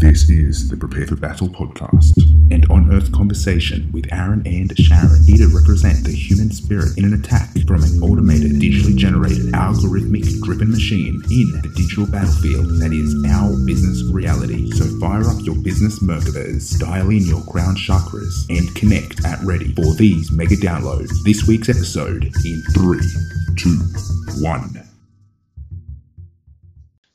This is the Prepare for Battle podcast, an on Earth conversation with Aaron and Sharon, here to represent the human spirit in an attack from an automated, digitally generated, algorithmic driven machine in the digital battlefield that is our business reality. So fire up your business Merkabas, dial in your crown chakras, and connect at ready for these mega downloads. This week's episode in three, two, one.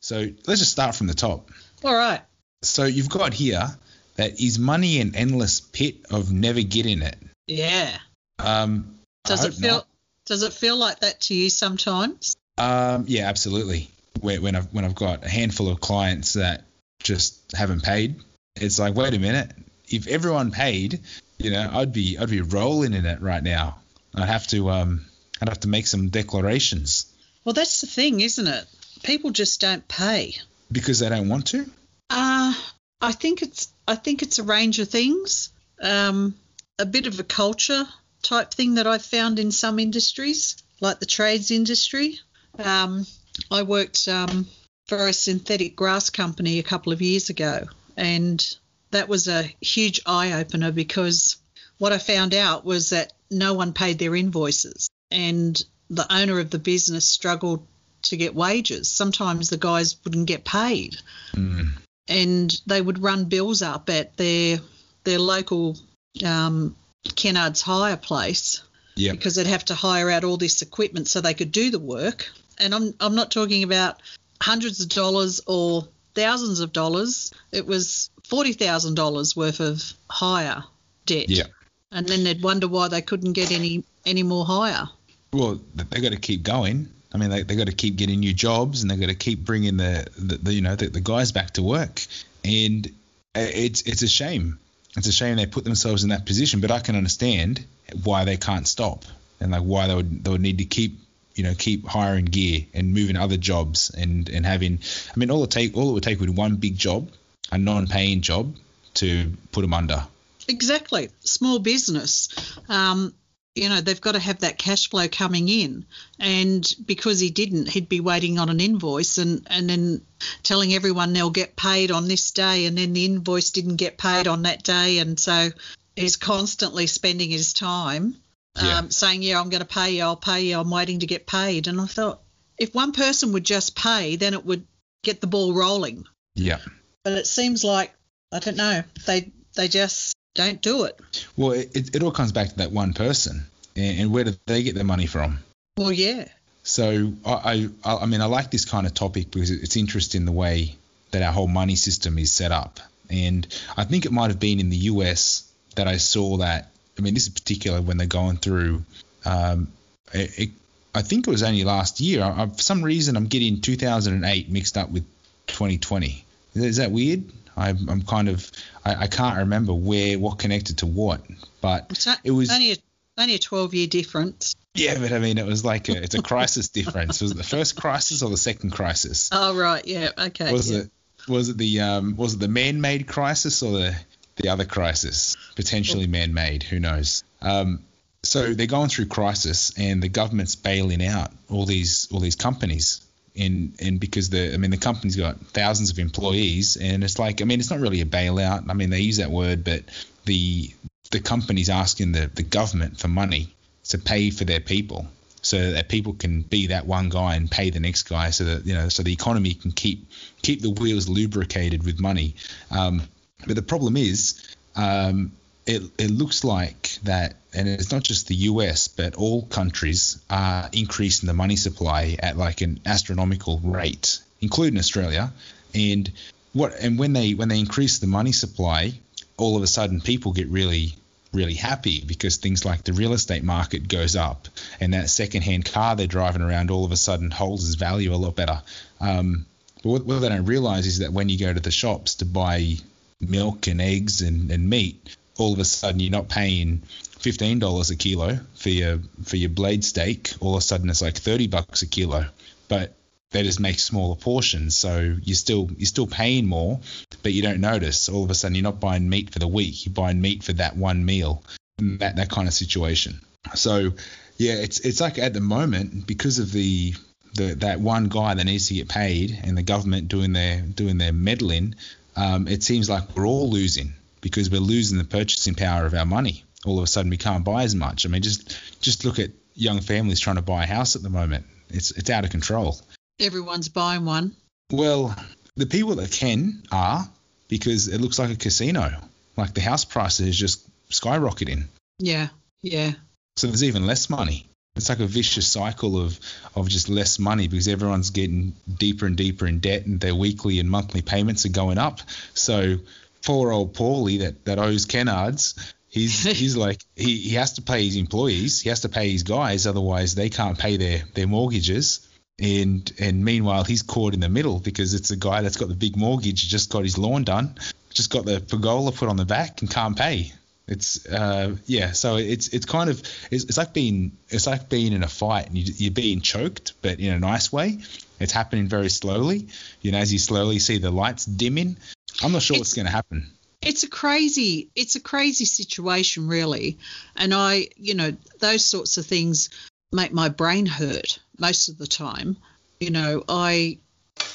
So let's just start from the top. All right. So you've got here that is money an endless pit of never getting it. Yeah. Um, Does it feel not. does it feel like that to you sometimes? Um, yeah, absolutely. When, when I've when I've got a handful of clients that just haven't paid, it's like, wait a minute. If everyone paid, you know, I'd be I'd be rolling in it right now. I'd have to um I'd have to make some declarations Well, that's the thing, isn't it? People just don't pay. because they don't want to. Uh, I think it's I think it's a range of things. Um, a bit of a culture type thing that I've found in some industries, like the trades industry. Um, I worked um, for a synthetic grass company a couple of years ago, and that was a huge eye opener because what I found out was that no one paid their invoices, and the owner of the business struggled to get wages. Sometimes the guys wouldn't get paid Mm. And they would run bills up at their their local um, Kennard's hire place Yeah. because they'd have to hire out all this equipment so they could do the work. And I'm I'm not talking about hundreds of dollars or thousands of dollars. It was forty thousand dollars worth of hire debt. Yeah. And then they'd wonder why they couldn't get any any more hire. Well, they got to keep going. I mean, they they got to keep getting new jobs, and they got to keep bringing the, the, the you know the, the guys back to work. And it's it's a shame. It's a shame they put themselves in that position. But I can understand why they can't stop, and like why they would they would need to keep you know keep hiring gear and moving other jobs and and having. I mean, all it take all it would take would one big job, a non-paying job, to put them under. Exactly. Small business. Um, you know, they've got to have that cash flow coming in. And because he didn't, he'd be waiting on an invoice and, and then telling everyone they'll get paid on this day. And then the invoice didn't get paid on that day. And so he's constantly spending his time Yeah. um, saying, Yeah, I'm going to pay you. I'll pay you. I'm waiting to get paid. And I thought, if one person would just pay, then it would get the ball rolling. Yeah. But it seems like, I don't know, they, they just don't do it. Well, it, it all comes back to that one person, and, where do they get their money from? Well, yeah. So I, I, I mean, I like this kind of topic because it's interesting the way that our whole money system is set up, and I think it might have been in the US that I saw that. I mean, this is particular when they're going through. Um, it, it, I think it was only last year. I, for some reason, I'm getting 2008 mixed up with 2020. Is that weird? I, I'm kind of I, I can't remember where what connected to what, but It's it was only a, only a 12 year difference. yeah, but I mean it was like a, it's a crisis difference. Was it the first crisis or the second crisis? Oh, right. Yeah. Okay. was yeah. it was it the um was it the man-made crisis or the the other crisis potentially man-made? Who knows? Um, so they're going through crisis and the government's bailing out all these all these companies. And, and because the I mean the company's got thousands of employees and it's like I mean it's not really a bailout. I mean they use that word but the the company's asking the, the government for money to pay for their people so that people can be that one guy and pay the next guy so that you know so the economy can keep keep the wheels lubricated with money. Um, but the problem is um, it, it looks like that and it's not just the US but all countries are increasing the money supply at like an astronomical rate including Australia and what and when they when they increase the money supply all of a sudden people get really really happy because things like the real estate market goes up and that secondhand car they're driving around all of a sudden holds its value a lot better. Um, but what, what they don't realize is that when you go to the shops to buy milk and eggs and, and meat, all of a sudden you're not paying fifteen dollars a kilo for your for your blade steak. All of a sudden it's like thirty bucks a kilo. But they just make smaller portions, so you're still you're still paying more, but you don't notice. All of a sudden, you're not buying meat for the week; you're buying meat for that one meal. That that kind of situation. So, yeah, it's it's like at the moment because of the the that one guy that needs to get paid and the government doing their doing their meddling. um, it seems like we're all losing because we're losing the purchasing power of our money. All of a sudden, we can't buy as much. I mean, just just look at young families trying to buy a house at the moment. It's it's out of control. Everyone's buying one. Well, the people that can are because it looks like a casino. Like the house prices is just skyrocketing. Yeah, yeah. So there's even less money. It's like a vicious cycle of, of just less money because everyone's getting deeper and deeper in debt and their weekly and monthly payments are going up. So poor old Paulie that, that owes Kennards, he's he's like he, he has to pay his employees, he has to pay his guys, otherwise they can't pay their, their mortgages. And and meanwhile he's caught in the middle because it's a guy that's got the big mortgage, just got his lawn done, just got the pergola put on the back and can't pay. It's uh, yeah, so it's it's kind of it's, it's like being it's like being in a fight and you, you're being choked, but in a nice way. It's happening very slowly. You know, as you slowly see the lights dimming. I'm not sure It's- what's going to happen. It's a crazy it's a crazy situation really. And I, you know, those sorts of things make my brain hurt most of the time. You know, I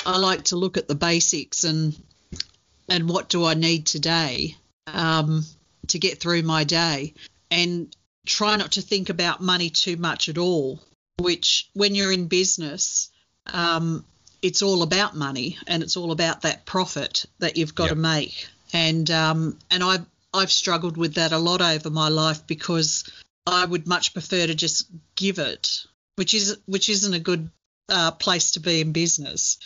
I like to look at the basics and and what do I need today um, to get through my day, and try not to think about money too much at all. Which, when you're in business, um, it's all about money and it's all about that profit that you've got Yep. to make. And um, and I've I've struggled with that a lot over my life because I would much prefer to just give it, which is which isn't a good uh, place to be in business.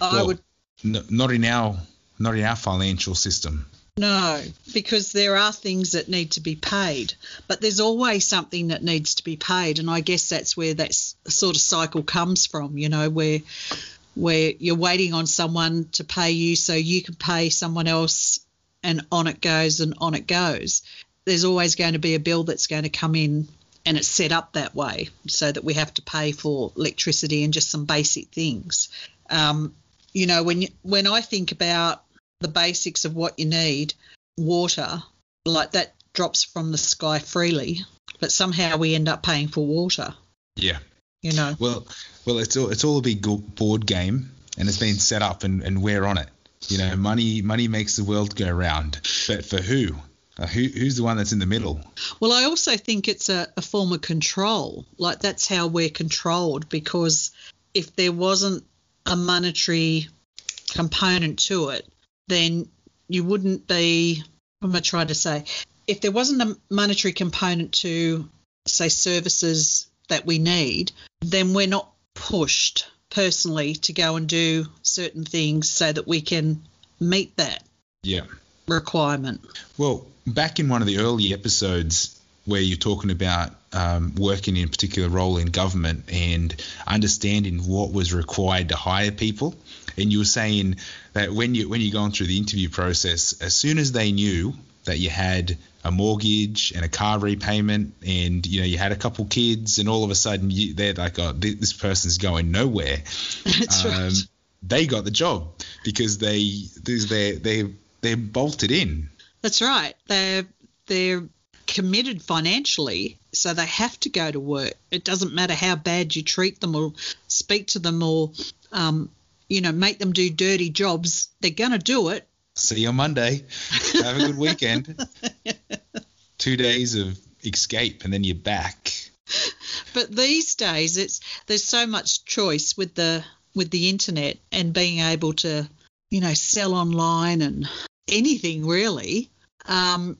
I would N- not in our not in our financial system. no, because there are things that need to be paid, but there's always something that needs to be paid, and I guess that's where that sort of cycle comes from. You know, where where you're waiting on someone to pay you so you can pay someone else, and on it goes and on it goes. There's always going to be a bill that's going to come in, and it's set up that way so that we have to pay for electricity and just some basic things. Um, you know, when when I think about the basics of what you need, water, like that drops from the sky freely, but somehow we end up paying for water. Yeah. You know, Well, well, it's all it's all a big board game, and it's been set up, and, and we're on it. You know, money money makes the world go round, but for who? Uh, who who's the one that's in the middle? Well, I also think it's a, a form of control. Like that's how we're controlled because if there wasn't a monetary component to it, then you wouldn't be. What am I trying to say? If there wasn't a monetary component to, say, services that we need, then we're not pushed personally to go and do certain things so that we can meet that Yeah. requirement. Well, back in one of the early episodes where you're talking about um, working in a particular role in government and understanding what was required to hire people, and you were saying that when you when you're going through the interview process, as soon as they knew that you had a mortgage and a car repayment and you know you had a couple kids and all of a sudden you, they're like oh thi- this person's going nowhere That's um, right. they got the job because they they they they're bolted in That's right. They're they're committed financially, so they have to go to work. It doesn't matter how bad you treat them or speak to them or um, you know make them do dirty jobs. They're gonna do it. See you on Monday. Have a good weekend. Two days of escape and then you're back. But these days, it's there's so much choice with the with the internet and being able to you know sell online and anything really. Um,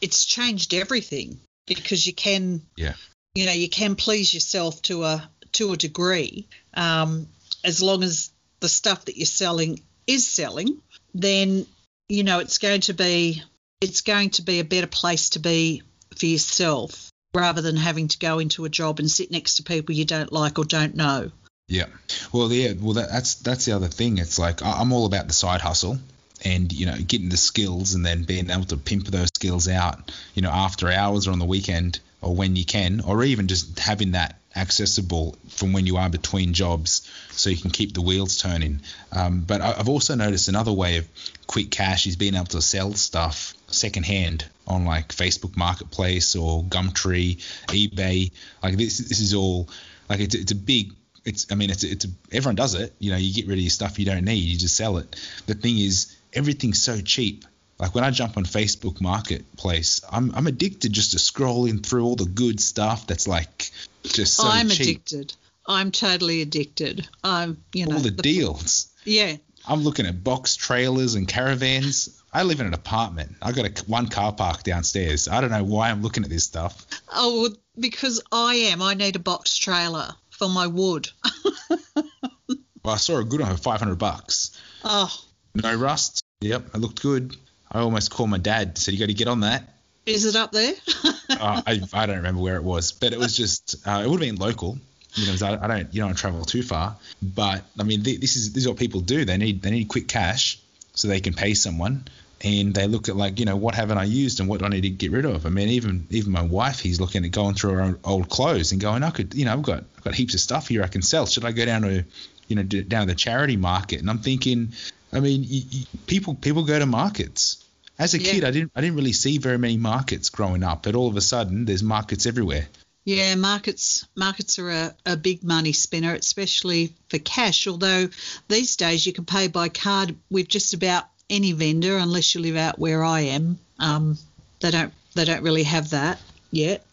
it's changed everything because you can Yeah. you know you can please yourself to a to a degree um, as long as the stuff that you're selling is selling then you know it's going to be it's going to be a better place to be for yourself rather than having to go into a job and sit next to people you don't like or don't know Yeah. Well, yeah. Well, that, that's that's the other thing. It's like I'm all about the side hustle, and you know, getting the skills and then being able to pimp those skills out. You know, after hours or on the weekend or when you can, or even just having that accessible from when you are between jobs, so you can keep the wheels turning. Um, but I've also noticed another way of quick cash is being able to sell stuff secondhand on like Facebook Marketplace or Gumtree, eBay. Like this, this is all like it's it's a big it's I mean it's it's everyone does it. You know, you get rid of your stuff you don't need, you just sell it. The thing is, everything's so cheap. Like when I jump on Facebook Marketplace, I'm I'm addicted just to scrolling through all the good stuff that's like just so I'm cheap. addicted. I'm totally addicted. I'm, you know, all the, deals. Yeah, I'm looking at box trailers and caravans. I live in an apartment. I got a one car park downstairs. I don't know why I'm looking at this stuff. Oh, well, because I am. I need a box trailer for my wood. Well, I saw a good one for 500 bucks. oh, No rust. Yep, it looked good. I almost called my dad. Said you got to get on that. Is it up there? uh, I, I don't remember where it was, but it was just uh, it would have been local. You know, I, I don't you don't travel too far. But I mean, th- this is this is what people do. They need they need quick cash so they can pay someone, and they look at like you know what haven't I used and what do I need to get rid of. I mean, even even my wife, he's looking at going through her old clothes and going, I could you know I've got I've got heaps of stuff here I can sell. Should I go down to you know down to the charity market? And I'm thinking, I mean, people people go to markets. As a Yeah. kid, I didn't I didn't really see very many markets growing up, but all of a sudden there's markets everywhere. yeah, markets markets are a, a big money spinner, especially for cash. Although these days you can pay by card with just about any vendor, unless you live out where I am. Um, they don't they don't really have that yet.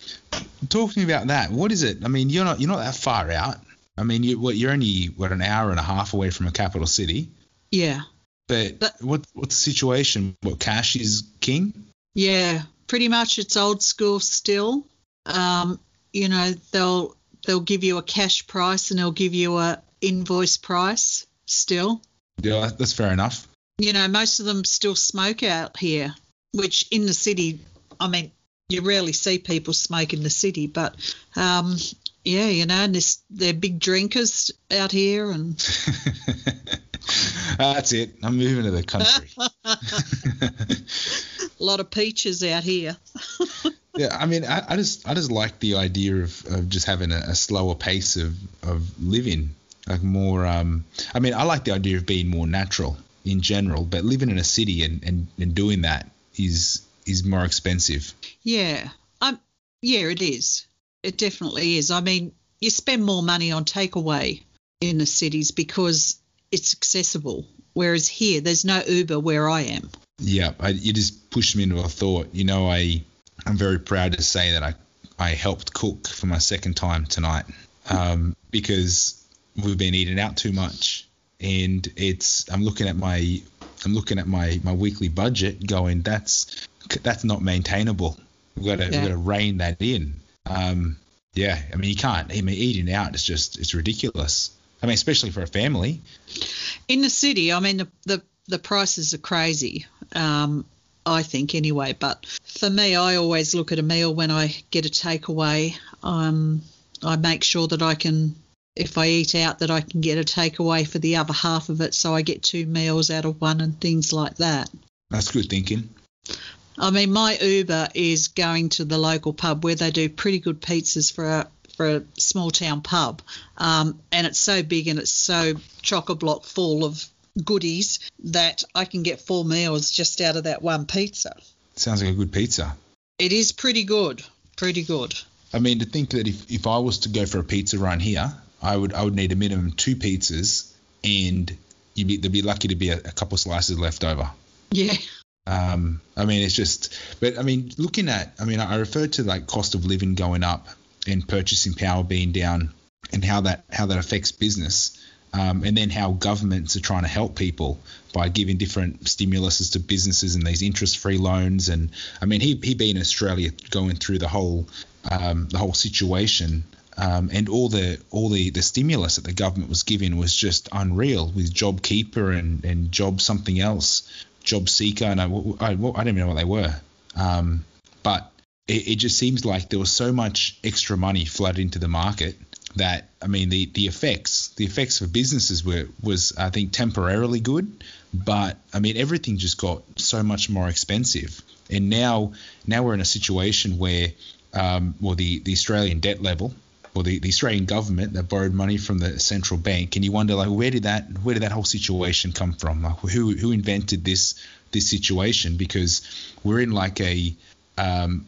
Talk to me about that. What is it? I mean, you're not you're not that far out. I mean, you what you're only what an hour and a half away from a capital city. Yeah, But, But- what what's the situation? What cash is king? Yeah, pretty much it's old school still. Um, you know, they'll they'll give you a cash price and they'll give you a invoice price still. Yeah, that's fair enough. You know, most of them still smoke out here, which in the city, I mean, you rarely see people smoke in the city, but um, yeah, you know, and this, they're big drinkers out here, and that's it. I'm moving to the country. a lot of peaches out here. yeah, I mean, I, I just I just like the idea of, of just having a, a slower pace of, of living, like more. Um, I mean, I like the idea of being more natural in general, but living in a city and, and, and doing that is is more expensive. Yeah, um, yeah, it is. It definitely is. I mean, you spend more money on takeaway in the cities because it's accessible, whereas here there's no Uber where I am. Yeah, I, you just pushed me into a thought. You know, I I'm very proud to say that I I helped cook for my second time tonight um, because we've been eating out too much, and it's I'm looking at my I'm looking at my my weekly budget, going that's that's not maintainable. We've got to Yeah. we've got to rein that in. Um, yeah, I mean you can't. I mean eating out is just it's ridiculous. I mean especially for a family. In the city, I mean, the the, the prices are crazy. Um, I think anyway, but for me, I always look at a meal when I get a takeaway. Um, I make sure that I can, if I eat out, that I can get a takeaway for the other half of it, so I get two meals out of one and things like that. That's good thinking. I mean, my Uber is going to the local pub where they do pretty good pizzas for a for a small town pub, um, and it's so big and it's so chock a block full of goodies that I can get four meals just out of that one pizza. Sounds like a good pizza. It is pretty good, pretty good. I mean, to think that if, if I was to go for a pizza run here, I would I would need a minimum two pizzas, and you'd be, they'd be lucky to be a, a couple slices left over. Yeah, Um, I mean, it's just, but I mean, looking at, I mean, I referred to like cost of living going up and purchasing power being down, and how that how that affects business, um, and then how governments are trying to help people by giving different stimuluses to businesses and these interest-free loans. And I mean, he he being in Australia, going through the whole um, the whole situation. Um, and all the all the, the stimulus that the government was giving was just unreal with JobKeeper and, and Job something else, Job Seeker, and I, I, I don't even know what they were. Um, but it, it just seems like there was so much extra money flooded into the market that I mean the, the effects the effects for businesses were was I think temporarily good, but I mean everything just got so much more expensive, and now now we're in a situation where um, well the, the Australian debt level or the, the Australian government that borrowed money from the central bank, and you wonder like where did that where did that whole situation come from? Like who who invented this this situation? Because we're in like a um,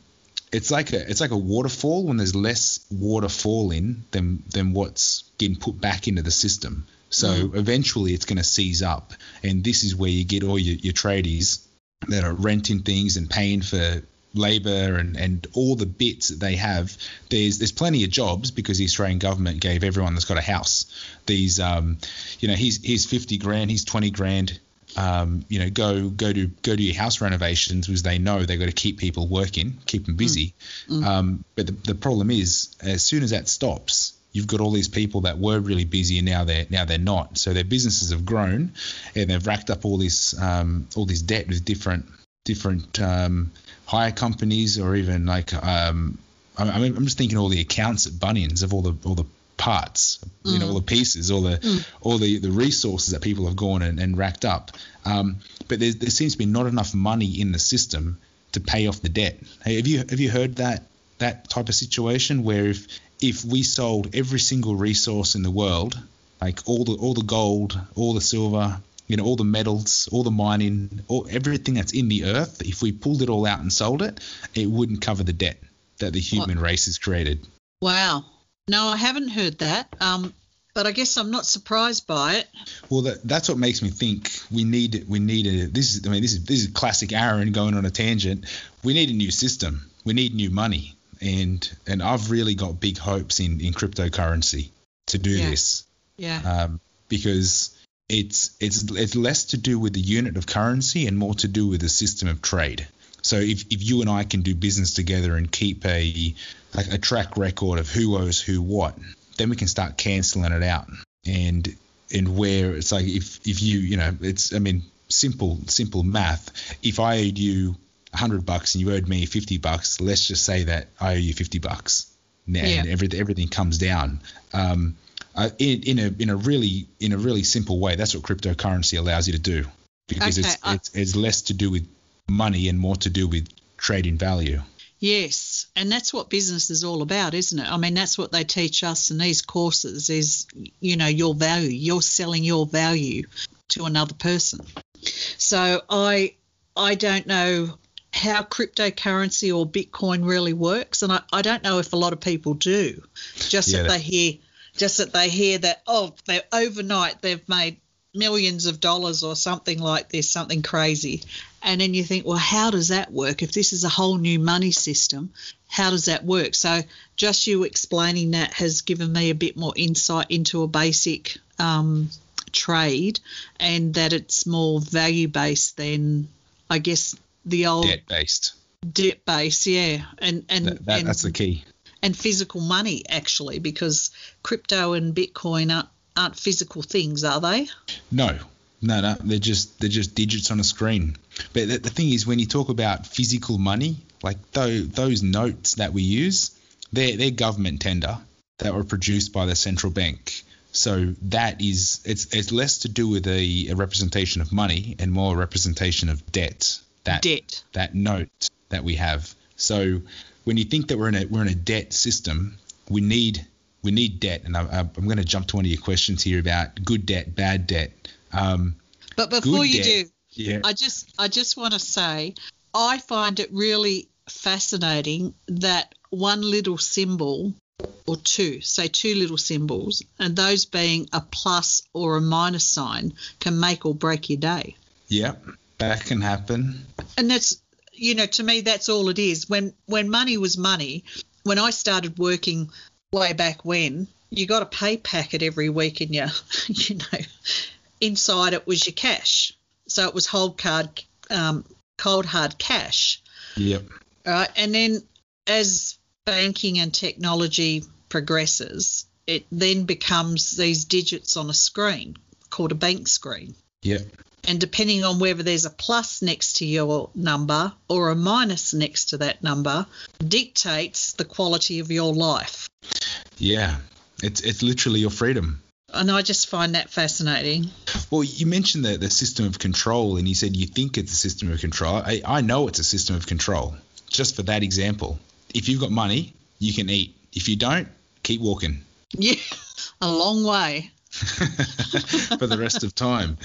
it's like a it's like a waterfall when there's less water falling than than what's getting put back into the system. So eventually it's going to seize up. And this is where you get all your, your tradies that are renting things and paying for labor and, and all the bits that they have. There's there's plenty of jobs because the Australian government gave everyone that's got a house these um, you know he's he's 50 grand, he's 20 grand. Um, you know, go go to go to your house renovations because they know they've got to keep people working, keep them busy. Um, but the, the problem is, as soon as that stops, you've got all these people that were really busy and now they're now they're not. So their businesses have grown and they've racked up all this um, all this debt with different different um, hire companies or even like um, I I mean, I'm just thinking all the accounts at Bunnings of all the all the parts, you know, all the pieces, all the all the, the resources that people have gone and, and racked up. Um, but there, there seems to be not enough money in the system to pay off the debt. Hey, have you have you heard that that type of situation where if if we sold every single resource in the world, like all the all the gold, all the silver, you know, all the metals, all the mining, all, everything that's in the earth, if we pulled it all out and sold it, it wouldn't cover the debt that the human race has created. Wow. No, I haven't heard that. Um, but I guess I'm not surprised by it. Well, that, that's what makes me think we need we need a this is I mean this is this is classic Aaron going on a tangent. We need a new system. We need new money, and and I've really got big hopes in in cryptocurrency to do Yeah. this Yeah. um, because it's it's it's less to do with the unit of currency and more to do with the system of trade. So if, if you and I can do business together and keep a like a track record of who owes who what, then we can start canceling it out. And and where it's like if if you you know it's I mean simple simple math. If I owed you hundred bucks and you owed me fifty bucks, let's just say that I owe you fifty bucks. Now Yeah. and everything everything comes down. Um, uh, in, in a in a really in a really simple way, that's what cryptocurrency allows you to do because Okay, it's, I- it's it's less to do with money and more to do with trading value. Yes, and that's what business is all about, isn't it? I mean, that's what they teach us in these courses is, you know, your value. You're selling your value to another person. So I I don't know how cryptocurrency or Bitcoin really works, and I, I don't know if a lot of people do. Just Yeah, that that- they hear just that they hear that oh, they overnight they've made millions of dollars or something like this, something crazy. And then you think, well, how does that work? If this is a whole new money system, how does that work? So just you explaining that has given me a bit more insight into a basic um, trade and that it's more value based than, I guess, the old Debt based. debt base, yeah, and and That, that, and, that's the key. and physical money actually, because crypto and Bitcoin aren't, aren't physical things, are they? No, no, no. They're just they're just digits on a screen. But the, the thing is, when you talk about physical money, like those those notes that we use, they're they're government tender that were produced by the central bank. So that is it's it's less to do with a, a representation of money and more a representation of debt. That Debt. that note that we have. So when you think that we're in a we're in a debt system, we need we need debt. And I, I, I'm going to jump to one of your questions here about good debt, bad debt. Um, But before you debt. do, yeah, I just I just want to say I find it really fascinating that one little symbol or two, say two little symbols, and those being a plus or a minus sign can make or break your day. Yep, that can happen. and that's you know to me that's all it is when when money was money when i started working way back when you got a pay packet every week and you you know inside it was your cash. So it was hold card um, cold hard cash. Yep. right? And then as banking and technology progresses it then becomes these digits on a screen called a bank screen. Yep. and depending on whether there's a plus next to your number or a minus next to that number dictates the quality of your life Yeah. It's it's literally your freedom. and i just find that fascinating Well, you mentioned the, the system of control, and you said you think it's a system of control. I, I know it's a system of control. Just for that example, if you've got money, you can eat. If you don't, keep walking yeah a long way for the rest of time.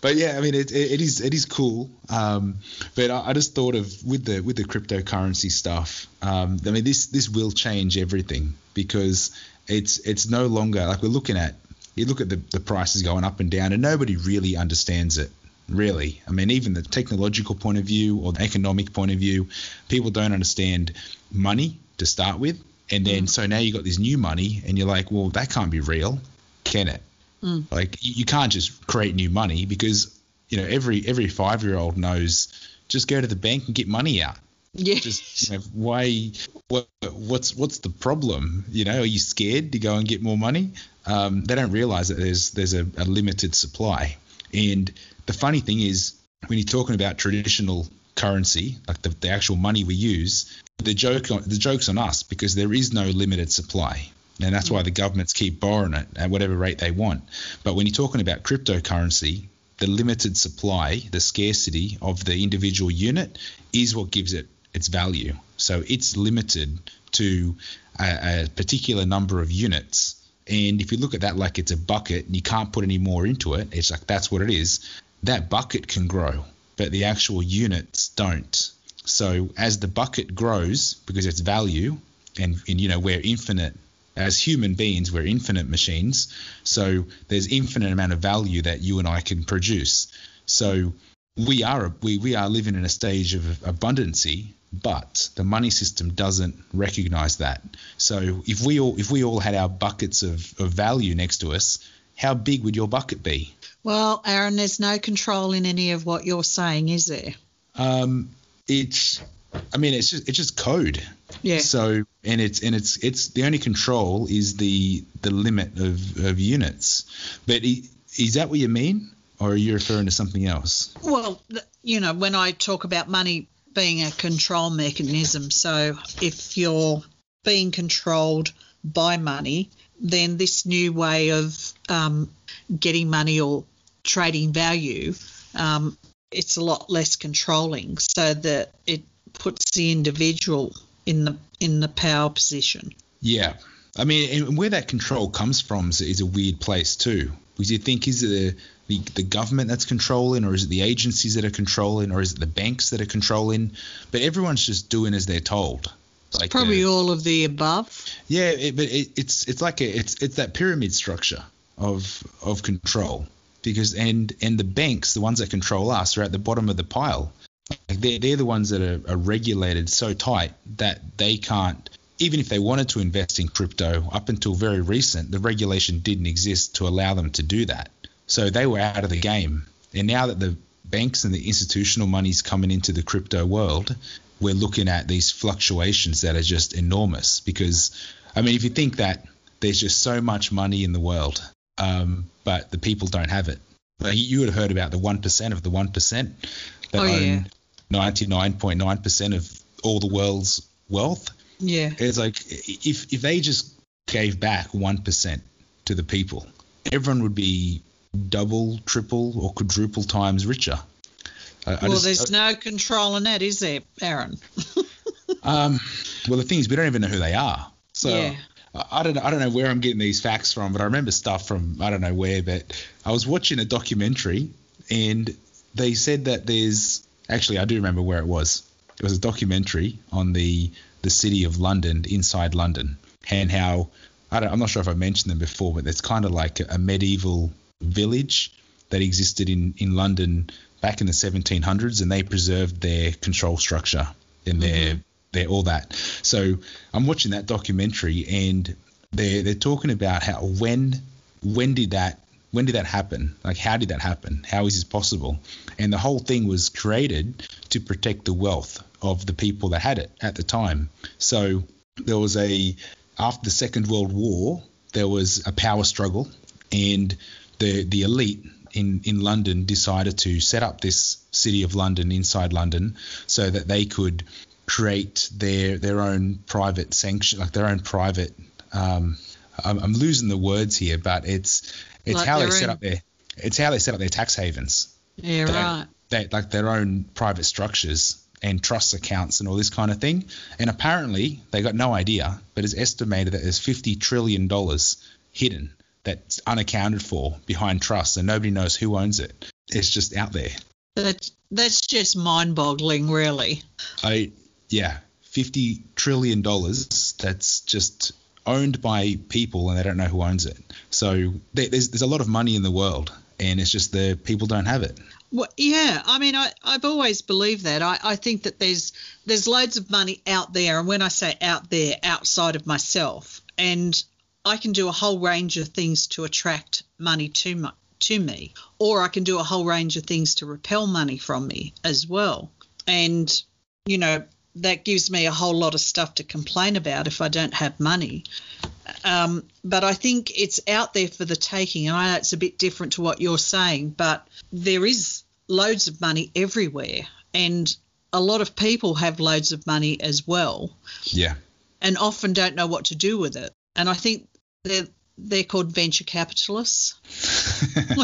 But yeah, I mean, it, it, it is it is cool. Um, but I, I just thought of with the with the cryptocurrency stuff. Um, I mean, this this will change everything because it's it's no longer like we're looking at you look at the, the prices going up and down, and nobody really understands it. Really, I mean, even the technological point of view or the economic point of view, people don't understand money to start with, and then mm. so now you've got this new money, and you're like, well, that can't be real, can it? Mm. Like you can't just create new money because you know every every five year old knows just go to the bank and get money out. Yeah. Just you know, why? What, what's what's the problem? You know, are you scared to go and get more money? Um, they don't realize that there's there's a, a limited supply, and the funny thing is, when you're talking about traditional currency, like the, the actual money we use, the joke the joke's on us because there is no limited supply. And that's why the governments keep borrowing it at whatever rate they want. But when you're talking about cryptocurrency, the limited supply, the scarcity of the individual unit is what gives it its value. So it's limited to a, a particular number of units. And if you look at that like it's a bucket and you can't put any more into it, it's like that's what it is that bucket can grow, but the actual units don't. So as the bucket grows, because it's value, and, and you know we're infinite as human beings, we're infinite machines. So there's infinite amount of value that you and I can produce. So we are we, we are living in a stage of abundancy, but the money system doesn't recognize that. So if we all if we all had our buckets of, of value next to us, how big would your bucket be? Well, Aaron, there's no control in any of what you're saying, is there? Um, it's, I mean, it's just it's just code. Yeah. So and it's and it's it's the only control is the the limit of of units. But is that what you mean, or are you referring to something else? Well, you know, when I talk about money being a control mechanism, so if you're being controlled by money, then this new way of um, getting money or trading value, um, it's a lot less controlling, so that it puts the individual in the in the power position. Yeah, I mean, and where that control comes from is, is a weird place too. Because you think is it the, the, the government that's controlling, or is it the agencies that are controlling, or is it the banks that are controlling? But everyone's just doing as they're told. Like Probably a, all of the above. Yeah, it, but it, it's it's like a, it's it's that pyramid structure of of control because and and the banks, the ones that control us, are at the bottom of the pile. Like they're, they're the ones that are, are regulated so tight that they can't even if they wanted to invest in crypto up until very recent, the regulation didn't exist to allow them to do that. So they were out of the game. And now that the banks and the institutional money's coming into the crypto world, we're looking at these fluctuations that are just enormous. Because, I mean, if you think that there's just so much money in the world, um, but the people don't have it. Like you would have heard about the 1% of the 1% that oh, own 99.9% of all the world's wealth. Yeah. It's like if, if they just gave back 1% to the people, everyone would be double, triple, or quadruple times richer. I, well, I just, there's I, no control in that, is there, Aaron? um, well, the thing is, we don't even know who they are. So yeah. I don't know, I don't know where I'm getting these facts from, but I remember stuff from I don't know where. But I was watching a documentary, and they said that there's actually I do remember where it was. It was a documentary on the the city of London, inside London, and how I am not sure if I mentioned them before, but it's kind of like a, medieval village that existed in in London back in the 1700s, and they preserved their control structure and their mm-hmm there, all that. So I'm watching that documentary, and they're they're talking about how when when did that when did that happen? Like how did that happen? How is this possible? And the whole thing was created to protect the wealth of the people that had it at the time. So there was a after the Second World War, there was a power struggle, and the the elite in in London decided to set up this city of London inside London so that they could create their their own private sanction, like their own private. Um, I'm, I'm losing the words here, but it's it's like how they own, set up their it's how they set up their tax havens. Yeah, they, right. They like their own private structures and trust accounts and all this kind of thing. And apparently they got no idea, but it's estimated that there's 50 trillion dollars hidden that's unaccounted for behind trusts, and nobody knows who owns it. It's just out there. That's that's just mind-boggling, really. I yeah, fifty trillion dollars. That's just owned by people and they don't know who owns it. So there's there's a lot of money in the world, and it's just the people don't have it. Well, yeah, I mean, I, I've always believed that. I, I think that there's there's loads of money out there, and when I say out there, outside of myself, and I can do a whole range of things to attract money to my, to me, or I can do a whole range of things to repel money from me as well. And you know, that gives me a whole lot of stuff to complain about if I don't have money. Um, but I think it's out there for the taking. And I know it's a bit different to what you're saying, but there is loads of money everywhere. And a lot of people have loads of money as well. Yeah. And often don't know what to do with it. And I think they're, they're called venture capitalists.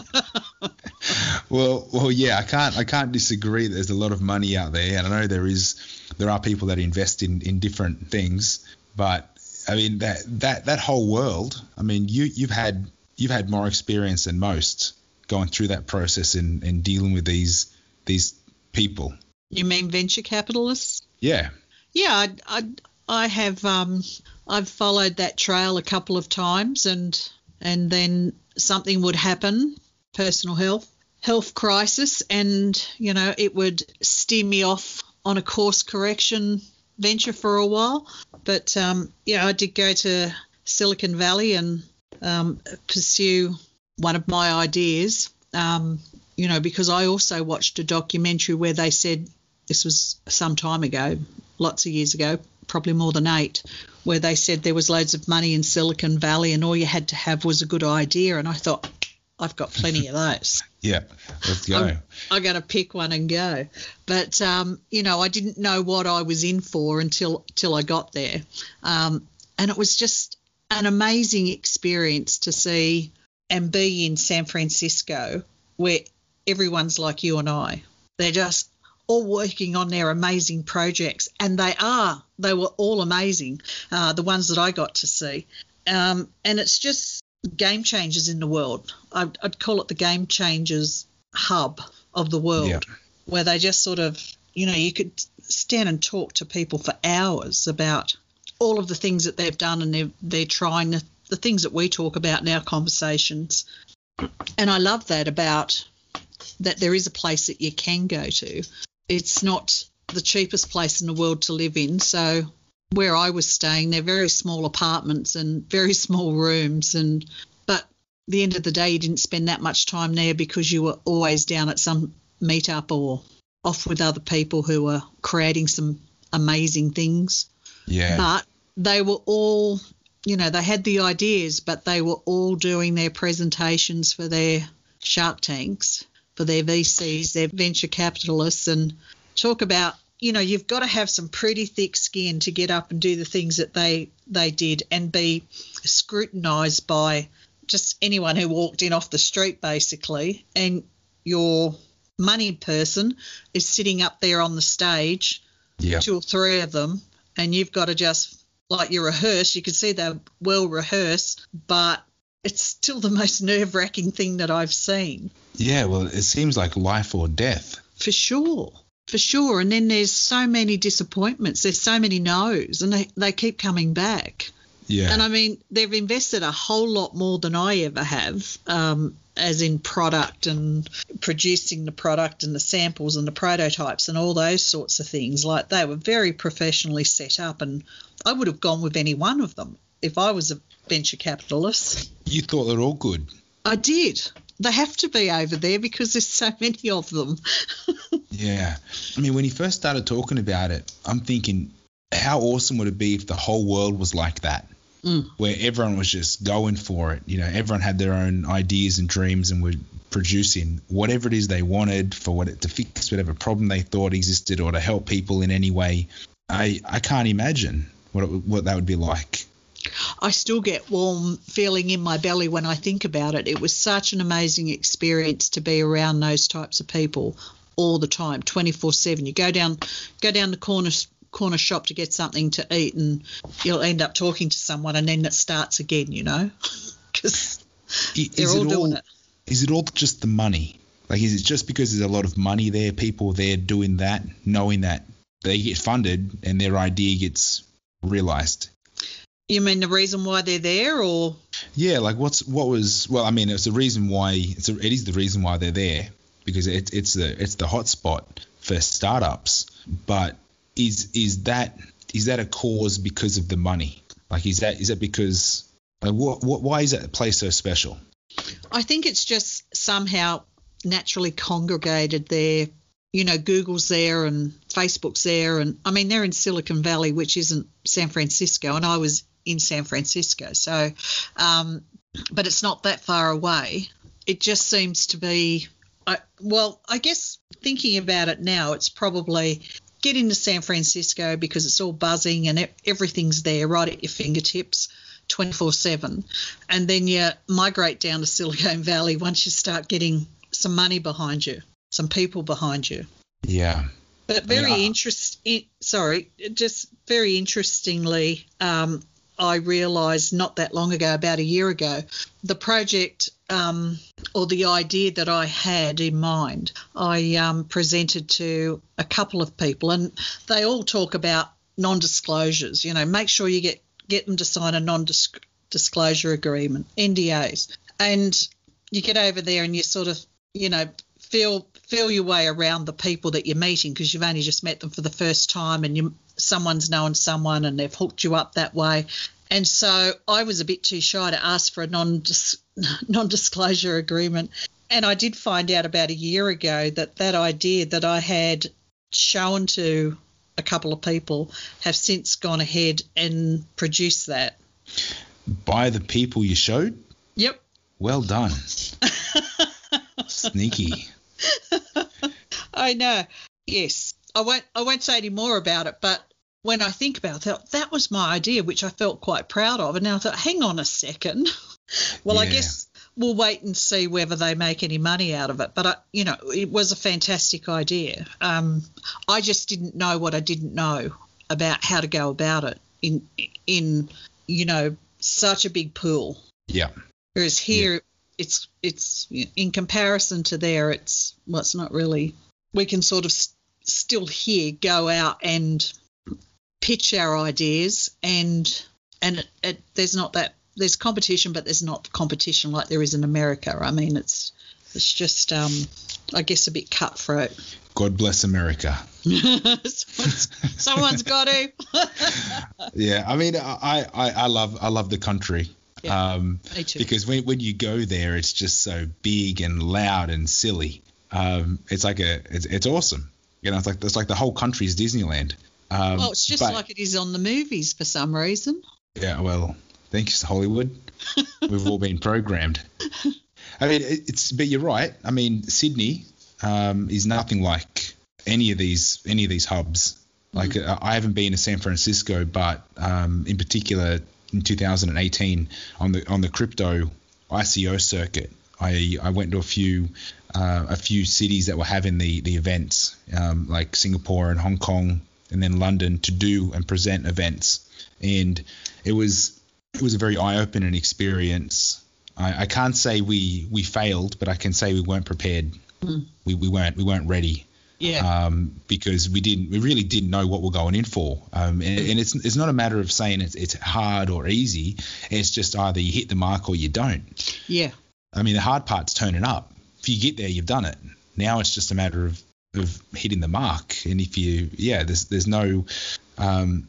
well, well, yeah, I can't, I can't disagree. There's a lot of money out there, and I know there is, there are people that invest in in different things. But I mean, that that that whole world. I mean, you you've had you've had more experience than most going through that process and, and dealing with these these people. You mean venture capitalists? Yeah. Yeah, I, I, I have um, I've followed that trail a couple of times, and and then something would happen, personal health health crisis, and you know it would steer me off on a course correction venture for a while. But um, yeah, I did go to Silicon Valley and um, pursue one of my ideas. Um, you know, because I also watched a documentary where they said this was some time ago, lots of years ago, probably more than eight, where they said there was loads of money in Silicon Valley and all you had to have was a good idea. And I thought, I've got plenty of those. yeah, let's go. I'm, I'm going to pick one and go. But um, you know, I didn't know what I was in for until till I got there, um, and it was just an amazing experience to see and be in San Francisco, where everyone's like you and I. They're just all working on their amazing projects, and they are. They were all amazing, uh, the ones that I got to see. Um, and it's just game changers in the world. I'd, I'd, call it the game changers hub of the world, Yeah. where they just sort of, you know, you could stand and talk to people for hours about all of the things that they've done and they're, they're trying the, the things that we talk about in our conversations. And I love that about that there is a place that you can go to. It's not the cheapest place in the world to live in. So where I was staying, they're very small apartments and very small rooms and but the end of the day you didn't spend that much time there because you were always down at some meetup or off with other people who were creating some amazing things. Yeah. But they were all you know, they had the ideas, but they were all doing their presentations for their shark tanks, for their VCs, their venture capitalists, and talk about, you know, you've got to have some pretty thick skin to get up and do the things that they they did and be scrutinized by just anyone who walked in off the street, basically. And your money person is sitting up there on the stage, yeah. two or three of them, and you've got to just like you rehearse. You can see they're well rehearsed, but it's still the most nerve wracking thing that I've seen. Yeah. Well, it seems like life or death. For sure. For sure. And then there's so many disappointments. There's so many no's, and they, they keep coming back. Yeah. And I mean, they've invested a whole lot more than I ever have, um, as in product and producing the product and the samples and the prototypes and all those sorts of things. Like they were very professionally set up, and I would have gone with any one of them if I was a venture capitalist. you thought they're all good. I did. They have to be over there because there's so many of them. Yeah. I mean, when he first started talking about it, I'm thinking, how awesome would it be if the whole world was like that? Mm. Where everyone was just going for it. You know, everyone had their own ideas and dreams and were producing whatever it is they wanted for what it, to fix whatever problem they thought existed or to help people in any way. I, I can't imagine what it, what that would be like. I still get warm feeling in my belly when I think about it. It was such an amazing experience to be around those types of people all the time, 24/7. You go down go down the corner corner shop to get something to eat and you'll end up talking to someone and then it starts again, you know? Cuz they're is all it doing all, it. Is it all just the money? Like, is it just because there's a lot of money there, people there doing that, knowing that they get funded and their idea gets realized? You mean the reason why they're there, or Yeah, like what's what was well, I mean, it's the reason why it's a, it is the reason why they're there because it's it's the it's the hotspot for startups. But is is that is that a cause because of the money? Like, is that is that because like what what why is that a place so special? I think it's just somehow naturally congregated there. You know, Google's there and Facebook's there, and I mean they're in Silicon Valley, which isn't San Francisco, and I was in San Francisco, so um, but it's not that far away. It just seems to be. I, well, I guess thinking about it now, it's probably get into San Francisco because it's all buzzing and everything's there right at your fingertips. 24 7. And then you migrate down to Silicon Valley once you start getting some money behind you, some people behind you. Yeah, But very Yeah. interest. i- Sorry, just very interestingly, um, I realised not that long ago, about a year ago, the project um, or the idea that I had in mind, I um, presented to a couple of people, and they all talk about non-disclosures. You know, make sure you get get them to sign a non-disclosure agreement, NDAs, and you get over there and you sort of, you know, feel feel your way around the people that you're meeting because you've only just met them for the first time and you someone's known someone and they've hooked you up that way. And so I was a bit too shy to ask for a non non-disclosure agreement. And I did find out about a year ago that that idea that I had shown to a couple of people have since gone ahead and produced that. by the people you showed. Yep. Well done, sneaky. I know. Yes. I won't I won't say any more about it, but when I think about that, that was my idea, which I felt quite proud of. And now I thought, hang on a second. well, I guess we'll wait and see whether they make any money out of it. But, I, you know, it was a fantastic idea. Um, I just didn't know what I didn't know about how to go about it in, in you know, such a big pool. Yeah, Whereas here, it's it's in comparison to there, it's well, it's not really. We can sort of still here go out and pitch our ideas, and and it, it, there's not that there's competition, but there's not competition like there is in America. I mean, it's it's just um, I guess a bit cutthroat. God bless America. someone's, someone's got to. Yeah, I mean, I, I, I love I love the country. Yeah, um, me too. Because when when you go there, it's just so big and loud and silly. Um, it's like a it's, it's awesome. You know, it's like it's like the whole country's Disneyland. Um, well, it's just but- like it is on the movies for some reason. Yeah, well, thanks to Hollywood. We've all been programmed. I mean, it- it's but you're right. I mean, Sydney um, is nothing like any of these any of these hubs. Like uh, I haven't been to San Francisco, but um, in particular in 2018 on the on the crypto ICO circuit, I I went to a few uh, a few cities that were having the the events, um, like Singapore and Hong Kong, and then London to do and present events, and it was it was a very eye opening experience. I, I can't say we we failed, but I can say we weren't prepared. We, we weren't we weren't ready Yeah. um, because we didn't we really didn't know what we're going in for. Um, and, and it's it's not a matter of saying it's it's hard or easy. It's just either you hit the mark or you don't. yeah. I mean, the hard part's turning up. If you get there, you've done it. Now it's just a matter of of hitting the mark. And if you yeah, there's there's no um,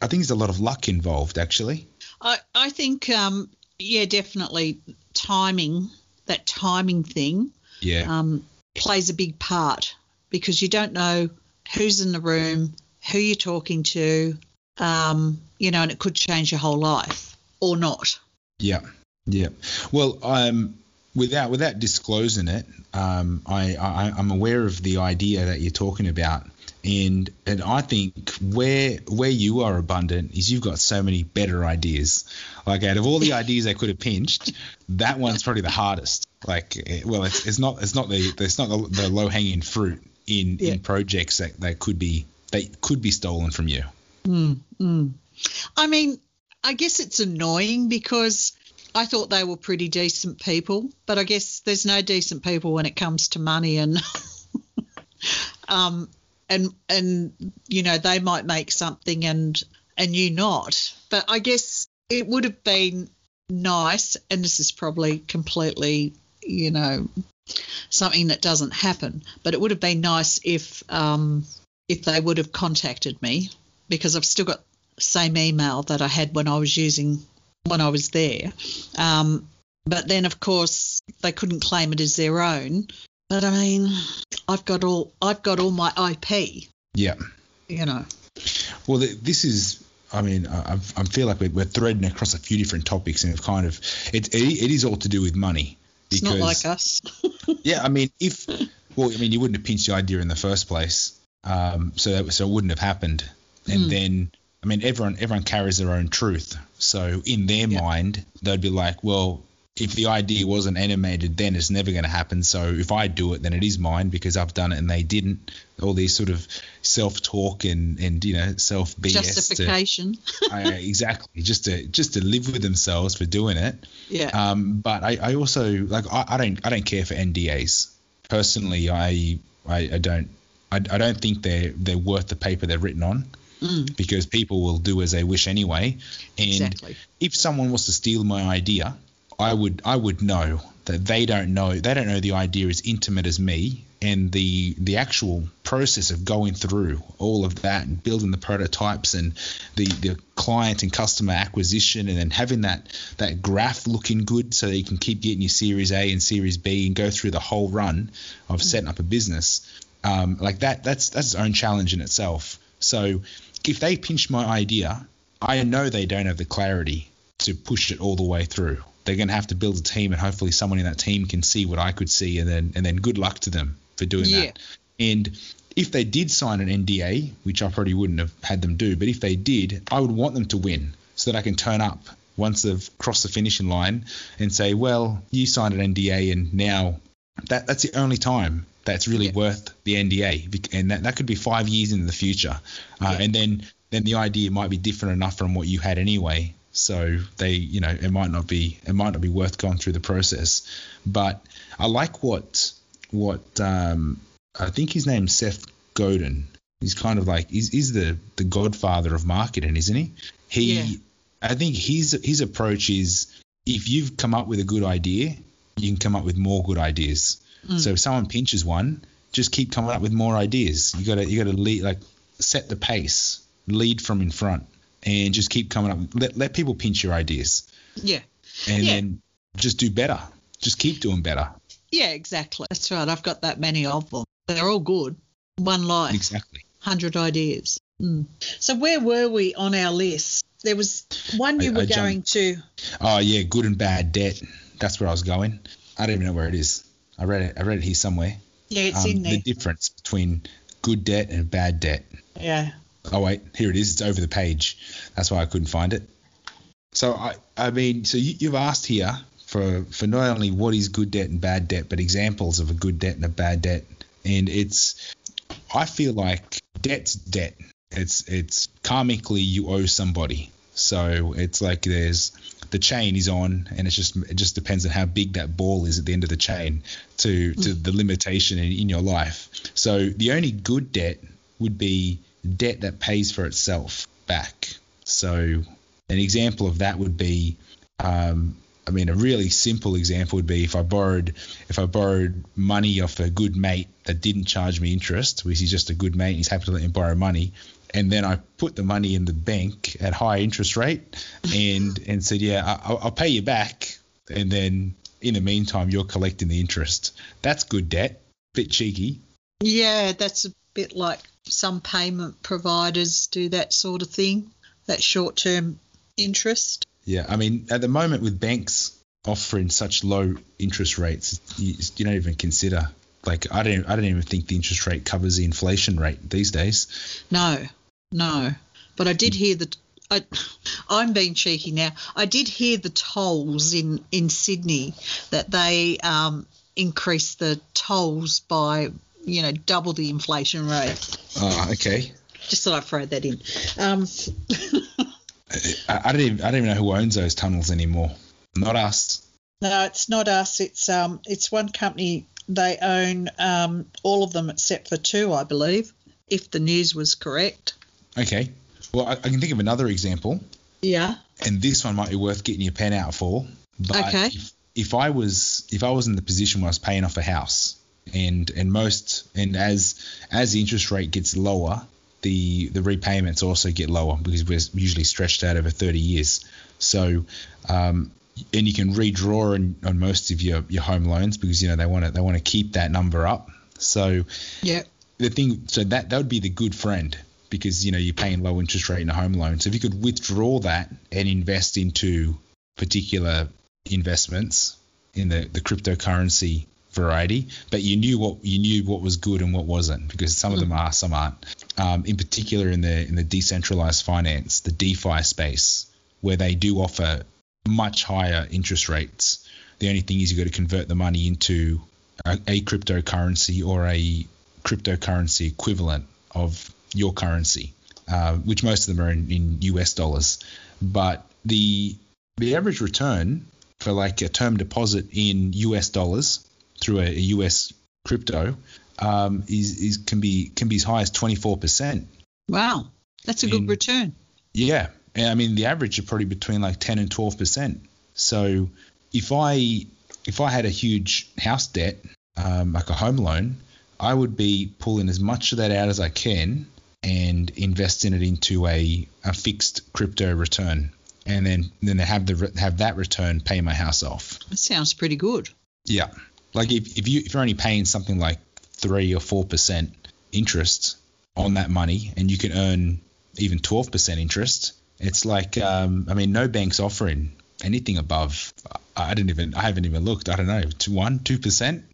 I think there's a lot of luck involved actually. I, I think, um, yeah, definitely timing, that timing thing Yeah. um, plays a big part because you don't know who's in the room, who you're talking to, um, you know, and it could change your whole life or not. Yeah, yeah. Well, um, without without disclosing it, um, I, I I'm aware of the idea that you're talking about, and and I think where where you are abundant is you've got so many better ideas. Like out of all the ideas I could have pinched, that one's probably the hardest. Like, eh, well, it's, it's not it's not the it's not the, the low hanging fruit in Yeah. in projects that, that could be that could be stolen from you. I mean, I guess it's annoying because I thought they were pretty decent people, but I guess there's no decent people when it comes to money and um and and you know they might make something and and you not. But I guess it would have been nice, and this is probably completely, you know, something that doesn't happen, but it would have been nice if um, if they would have contacted me because I've still got same email that I had when I was using when I was there. Um, but then, of course, they couldn't claim it as their own. But I mean, I've got all I've got all my IP. Yeah. You know. Well, this is. I mean, I, I feel like we're, we're threading across a few different topics, and it's kind of it, it, it is all to do with money. It's not like us. yeah, I mean, if well, I mean, you wouldn't have pinched the idea in the first place, um, so that so it wouldn't have happened. And Mm. then, I mean, everyone everyone carries their own truth. So in their Yeah. mind, they'd be like, well, if the idea wasn't animated, then it's never going to happen. So if I do it, then it is mine because I've done it and they didn't. All these sort of self talk and and you know self BS. To, Justification. uh, exactly, just to just to live with themselves for doing it. yeah. Um, but I, I also like I, I don't I don't care for NDAs personally. I I, I don't I, I don't think they're they're worth the paper they're written on Mm, because people will do as they wish anyway. And exactly. if someone was to steal my idea, I would I would know that they don't know they don't know the idea as intimate as me and the the actual process of going through all of that and building the prototypes and the the client and customer acquisition and then having that that graph looking good so that you can keep getting your series A and series B and go through the whole run of setting up a business um, like that that's that's its own challenge in itself so if they pinch my idea I know they don't have the clarity to push it all the way through. They're going to have to build a team, and hopefully, someone in that team can see what I could see, and then and then good luck to them for doing Yeah. that. And if they did sign an NDA, which I probably wouldn't have had them do, but if they did, I would want them to win so that I can turn up once they've crossed the finishing line and say, well, you signed an NDA, and now that that's the only time that's really Yeah. worth the NDA, and that, that could be five years in the future, uh, Yeah. and then then the idea might be different enough from what you had anyway. So they, you know, it might not be it might not be worth going through the process. But I like what what um, I think his name's Seth Godin. He's kind of like he's, he's the the godfather of marketing, isn't he? He Yeah. I think his his approach is if you've come up with a good idea, you can come up with more good ideas. Mm. So if someone pinches one, just keep coming up with more ideas. You gotta you gotta lead like set the pace, lead from in front, and just keep coming up. Let let people pinch your ideas, Yeah. and Yeah. then just do better. Just keep doing better. Yeah, exactly. That's right. I've got that many of them. They're all good. One life, Exactly. hundred ideas. Mm. So where were we on our list? There was one you I- were I going to. Oh yeah, good and bad debt. That's where I was going. I don't even know where it is. I read it. I read it here somewhere. Yeah, it's Um, in there. the difference between good debt and bad debt. yeah. Oh wait, here it is. It's over the page. That's why I couldn't find it. So I, I mean, so you, you've asked here for for not only what is good debt and bad debt, but examples of a good debt and a bad debt. And it's, I feel like debt's debt. It's it's karmically you owe somebody. So it's like there's the chain is on, and it's just it just depends on how big that ball is at the end of the chain to to the limitation in, in your life. So the only good debt would be debt that pays for itself back. So an example of that would be, um, I mean, a really simple example would be if I borrowed if I borrowed money off a good mate that didn't charge me interest, which he's just a good mate, and he's happy to let me borrow money, and then I put the money in the bank at high interest rate, and and said, yeah, I, I'll, I'll pay you back, and then in the meantime you're collecting the interest. That's good debt. Bit cheeky. Yeah, that's a bit like some payment providers do that sort of thing, that short term interest. Yeah, I mean, at the moment with banks offering such low interest rates, you, you don't even consider. Like, I don't, I don't even think the interest rate covers the inflation rate these days. No, no. But I did hear that. I, I'm being cheeky now. I did hear the tolls in, in Sydney that they um, increased the tolls by, you know, double the inflation rate. Oh, okay. Just thought I'd throw that in. Um, I, I don't even, I don't even know who owns those tunnels anymore. Not us. no, it's not us. It's um, it's one company. They own um, all of them except for two, I believe, if the news was correct. Okay. Well, I, I can think of another example. Yeah. and this one might be worth getting your pen out for. But Okay. if, if I was if I was in the position where I was paying off a house and and most and as as the interest rate gets lower, the the repayments also get lower because we're usually stretched out over 30 years. So um, and you can redraw on, on most of your, your home loans because you know they want to they want to keep that number up. So Yeah. the thing so that that would be the good friend because you know you're paying low interest rate in a home loan. So if you could withdraw that and invest into particular investments in the, the cryptocurrency variety but you knew what you knew what was good and what wasn't because some of them are some aren't. Um, in particular in the in the decentralized finance the defi space where they do offer much higher interest rates. The only thing is you've got to convert the money into a, a cryptocurrency or a cryptocurrency equivalent of your currency, uh, which most of them are in, in US dollars. But the the average return for like a term deposit in US dollars through a, a US crypto um, is, is can be can be as high as 24%. Wow. That's a good return. Yeah, and I mean the average is probably between like 10 and 12 percent. So if I if I had a huge house debt, um, like a home loan, I would be pulling as much of that out as I can and invest in it into a, a fixed crypto return, and then then have the have that return pay my house off. That sounds pretty good. Yeah, like if, if you if you're only paying something like three or four percent interest on that money, and you can earn even twelve percent interest, it's like um, I mean, no bank's offering anything above. I didn't even I haven't even looked. I don't know, two one two percent.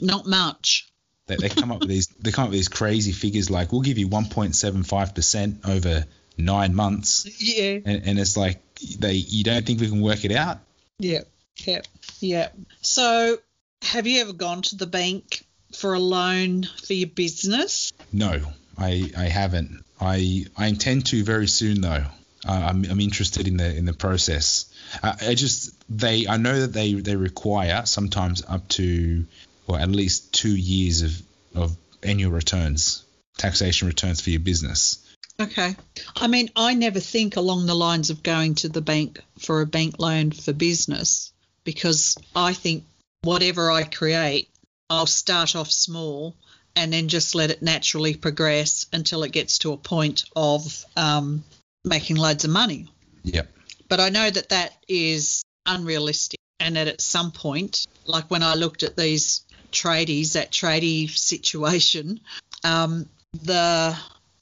Not much. They, they come up with these they come up with these crazy figures like we'll give you one point seven five percent over nine months, Yeah. and, and it's like they you don't think we can work it out. Yeah. Yeah. Yeah. So, have you ever gone to the bank for a loan for your business? No, I I haven't. I I intend to very soon though. Uh, I'm I'm interested in the in the process. I, I just they I know that they they require sometimes up to or at least two years of of annual returns, taxation returns for your business. Okay. I mean, I never think along the lines of going to the bank for a bank loan for business because I think whatever I create, I'll start off small and then just let it naturally progress until it gets to a point of um, making loads of money. Yep. But I know that that is unrealistic and that at some point, like when I looked at these tradies, that tradie situation, um, the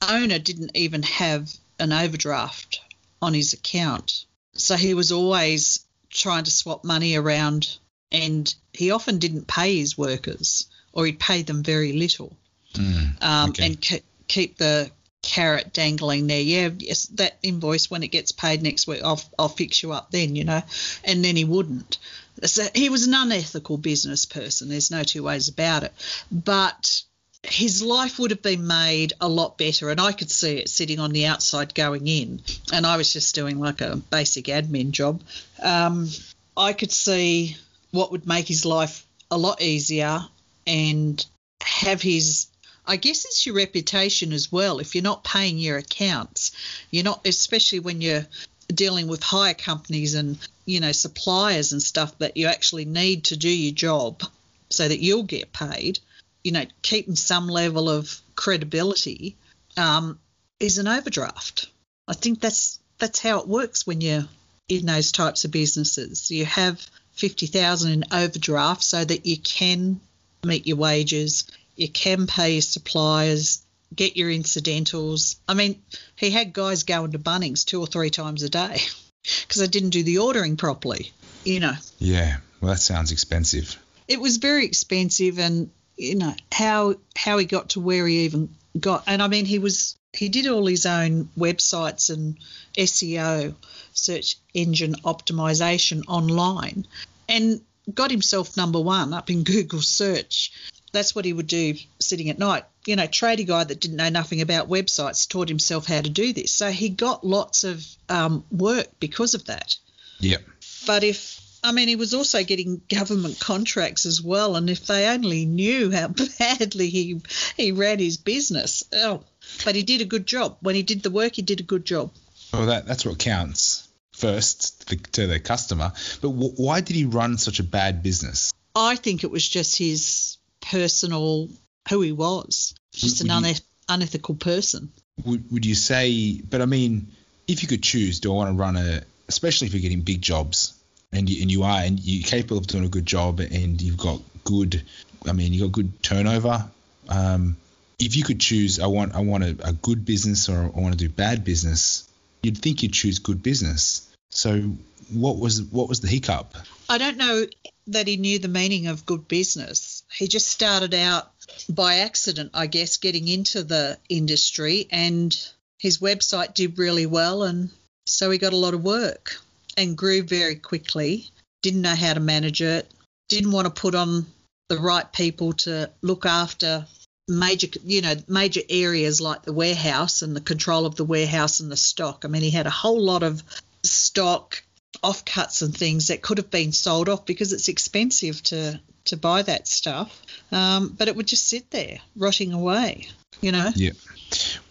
owner didn't even have an overdraft on his account. So he was always trying to swap money around and he often didn't pay his workers or he'd pay them very little Mm, um, Okay. and ke- keep the carrot dangling there. Yeah, yes, that invoice when it gets paid next week, I'll I'll fix you up then, you know. And then he wouldn't. So he was an unethical business person. There's no two ways about it. But his life would have been made a lot better, and I could see it sitting on the outside going in, and I was just doing like a basic admin job. Um, I could see what would make his life a lot easier and have his I guess it's your reputation as well. If you're not paying your accounts, you're not, especially when you're dealing with hire companies and you know suppliers and stuff that you actually need to do your job so that you'll get paid. You know, keeping some level of credibility um, is an overdraft. I think that's that's how it works when you're in those types of businesses. You have fifty thousand in overdraft so that you can meet your wages, you can pay your suppliers, get your incidentals. I mean, he had guys going to Bunnings two or three times a day because they didn't do the ordering properly. You know, Yeah. Well, that sounds expensive. it was very expensive, and you know how how he got to where he even got. And I mean, he was he did all his own websites and SEO, search engine optimization online, and got himself number one up in Google search. That's what he would do sitting at night. You know, tradie guy that didn't know nothing about websites taught himself how to do this. So he got lots of um, work because of that. Yep. But if I mean, he was also getting government contracts as well, and if they only knew how badly he he ran his business, oh, but he did a good job. When he did the work, he did a good job. Well, that that's what counts first to the, to the customer. But w- why did he run such a bad business? I think it was just his personal who he was. Just Would- an you- unethical person. Would would you say? But I mean, if you could choose, do I want to run a, especially if you're getting big jobs, and you, and you are, and you're capable of doing a good job, and you've got good, I mean, you've got good turnover. Um, if you could choose, I want I want a, a good business or I want to do bad business, you'd think you'd choose good business. So what was what was the hiccup? I don't know that he knew the meaning of good business. He just started out by accident, I guess, getting into the industry, and his website did really well, and so he got a lot of work and grew very quickly. Didn't know how to manage it. Didn't want to put on the right people to look after major, you know, major areas like the warehouse and the control of the warehouse and the stock. I mean, he had a whole lot of stock offcuts and things that could have been sold off because it's expensive to to buy that stuff. Um, but it would just sit there rotting away, you know. Yeah.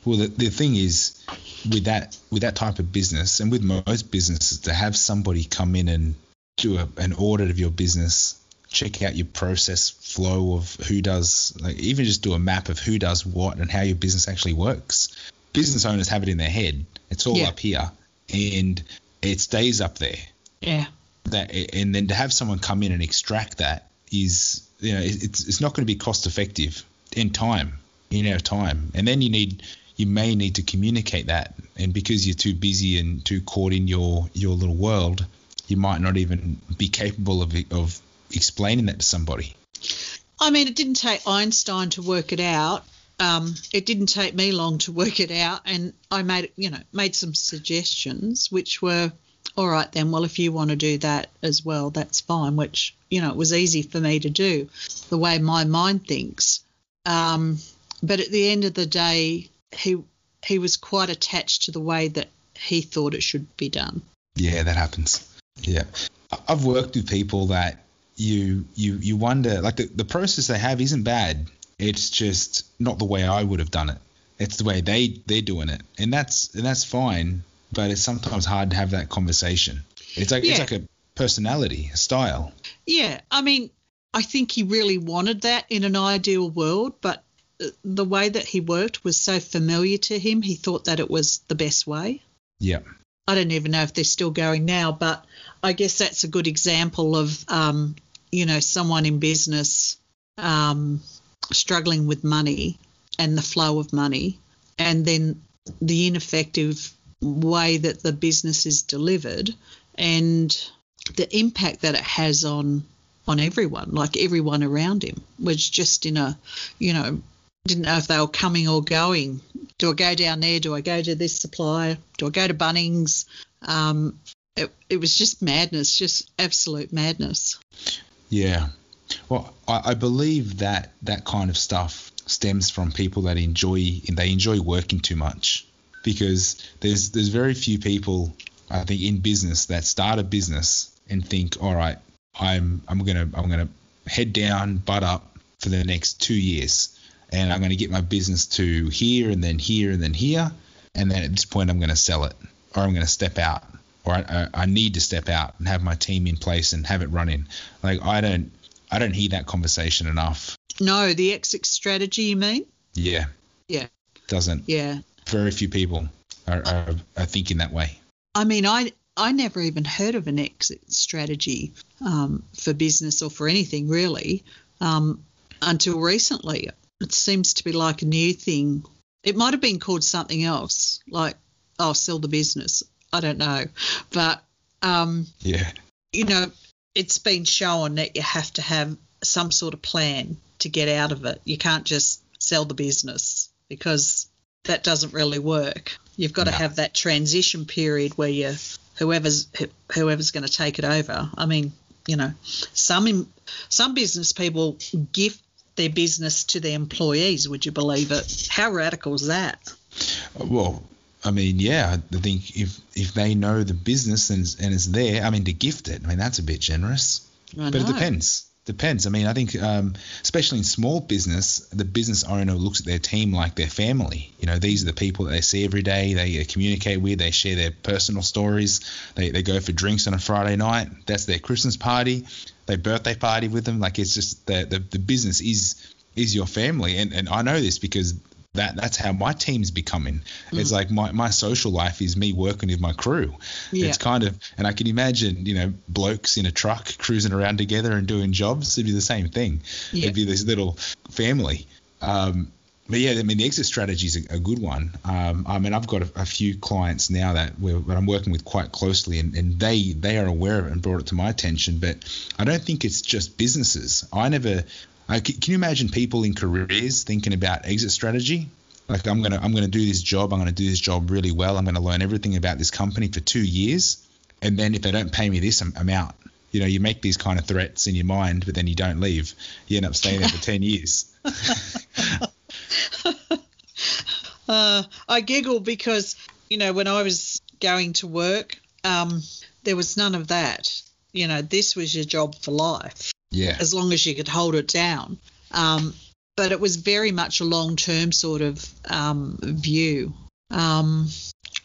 Well, the, the thing is, with that with that type of business, and with most businesses, to have somebody come in and do a, an audit of your business, check out your process flow of who does, like even just do a map of who does what and how your business actually works. Business owners have it in their head. It's all Yeah. up here, and it stays up there Yeah. that and then to have someone come in and extract that is you know it's it's not going to be cost effective in time in our time and then you need you may need to communicate that and because you're too busy and too caught in your your little world you might not even be capable of of explaining that to somebody I mean, it didn't take Einstein to work it out. Um, it didn't take me long to work it out, and I made you know made some suggestions, which were all right. Then, well, if you want to do that as well, that's fine. Which you know it was easy for me to do, the way my mind thinks. Um, but at the end of the day, he he was quite attached to the way that he thought it should be done. Yeah, that happens. Yeah, I've worked with people that you you you wonder like the, the process they have isn't bad. It's just not the way I would have done it. It's the way they they're doing it, and that's and that's fine. But it's sometimes hard to have that conversation. It's like it's like a personality, a style. Yeah, I mean, I think he really wanted that in an ideal world, but uh, the way that he worked was so familiar to him, he thought that it was the best way. Yeah, I don't even know if they're still going now, but I guess that's a good example of, um, you know, someone in business um, struggling with money and the flow of money, and then the ineffective way that the business is delivered and the impact that it has on on everyone, like everyone around him, was just in a, you know, didn't know if they were coming or going. Do I go down there? Do I go to this supplier? Do I go to Bunnings? Um, it, it was just madness, just absolute madness. yeah. Well, I, I believe that that kind of stuff stems from people that enjoy they enjoy working too much because there's there's very few people I think in business that start a business and think, all right, I'm I'm gonna I'm gonna head down, butt up for the next two years, and I'm gonna get my business to here and then here and then here, and then at this point I'm gonna sell it or I'm gonna step out or I, I, I need to step out and have my team in place and have it running. Like I don't I don't hear that conversation enough. No, the exit strategy, you mean? Yeah, Yeah, doesn't. yeah. Very few people are, are, are thinking that way. I mean, I I never even heard of an exit strategy um, for business or for anything really um, until recently. It seems to be like a new thing. It might have been called something else, like oh, sell the business. I don't know, but um, Yeah, you know, it's been shown that you have to have some sort of plan to get out of it. You can't just sell the business because that doesn't really work. You've got to have that transition period where you whoever's whoever's going to take it over. I mean, you know, some some business people gift their business to their employees. Would you believe it? How radical is that? Well, I mean, yeah, I think if if they know the business and and it's there, I mean, to gift it, I mean, that's a bit generous. I But it depends. depends. I mean, I think um, especially in small business, the business owner looks at their team like their family. You know, these are the people that they see every day. They communicate with. They share their personal stories. They, they go for drinks on a Friday night. That's their Christmas party. They birthday party with them. Like it's just the the, the business is is your family. And and I know this because that that's how my team's becoming. Mm. It's like my, my social life is me working with my crew. Yeah. It's kind of and I can imagine, you know, blokes in a truck cruising around together and doing jobs. It'd be the same thing. Yeah. It'd be this little family. Um, but yeah, I mean the exit strategy is a, a good one. Um, I mean I've got a, a few clients now that, that I'm working with quite closely, and, and they they are aware of it and brought it to my attention. But I don't think it's just businesses. I never uh, can, can you imagine people in careers thinking about exit strategy? Like I'm gonna I'm gonna do this job. I'm gonna do this job really well. I'm gonna learn everything about this company for two years, and then if they don't pay me this, I'm, I'm out. You know, you make these kind of threats in your mind, but then you don't leave. You end up staying there for ten years. uh, I giggle because you know when I was going to work, um, there was none of that. You know, this was your job for life. Yeah. As long as you could hold it down. Um, but it was very much a long term sort of um, view. Um,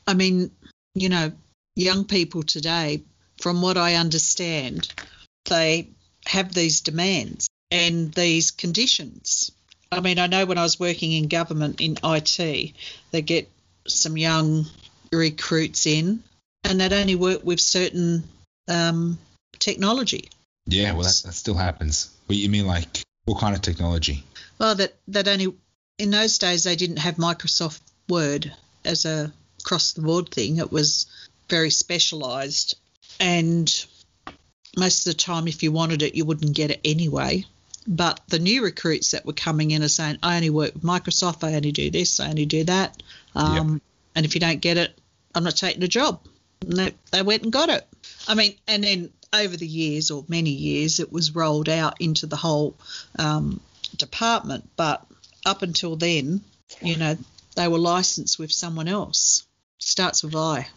I mean, you know, young people today, from what I understand, they have these demands and these conditions. I mean, I know when I was working in government in IT, they get some young recruits in and they'd only work with certain um, technology. Yeah, well, that, that still happens. What you mean, like what kind of technology? Well, that that only in those days they didn't have Microsoft Word as a cross the board thing. It was very specialised, and most of the time, if you wanted it, you wouldn't get it anyway. But the new recruits that were coming in are saying, "I only work with Microsoft. I only do this. I only do that." Um, yep. And if you don't get it, I'm not taking the job. And they, they went and got it. I mean, and then over the years or many years, it was rolled out into the whole um, department. But up until then, you know, they were licensed with someone else. Starts with I.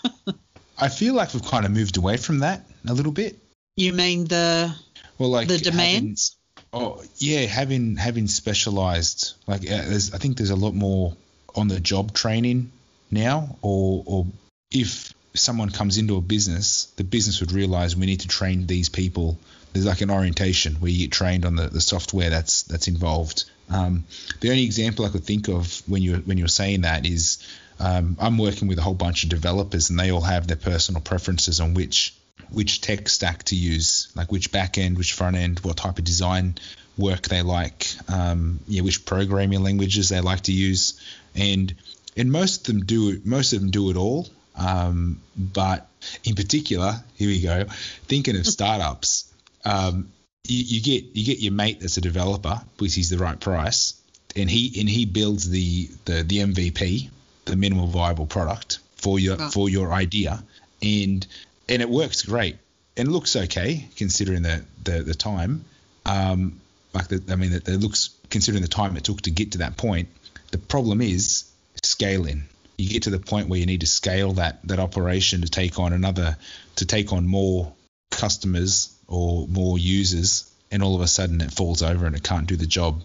I feel like we've kind of moved away from that a little bit. You mean the well, like the demands? Having, oh yeah, having having specialized like uh, there's I think there's a lot more on the job training now, or or if someone comes into a business, the business would realize we need to train these people. There's like an orientation where you get trained on the, the software that's that's involved. Um, the only example I could think of when you when you're saying that is um, I'm working with a whole bunch of developers and they all have their personal preferences on which which tech stack to use, like which back end, which front end, what type of design work they like, um, yeah, which programming languages they like to use, and and most of them do most of them do it all. Um, but in particular, here we go. Thinking of startups, um, you, you, get you get your mate that's a developer, which is the right price, and he and he builds the the, the MVP, the minimal viable product for your oh. for your idea, and and it works great and looks okay considering the the, the time. Um, like the, I mean, it, it looks considering the time it took to get to that point. The problem is scaling you get to the point where you need to scale that that operation to take on another to take on more customers or more users and all of a sudden it falls over and it can't do the job.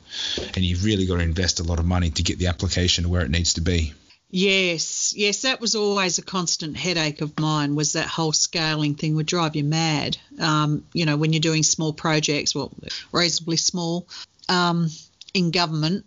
And you've really got to invest a lot of money to get the application where it needs to be. Yes. Yes that was always a constant headache of mine was that whole scaling thing would drive you mad. Um, you know when you're doing small projects well reasonably small um, in government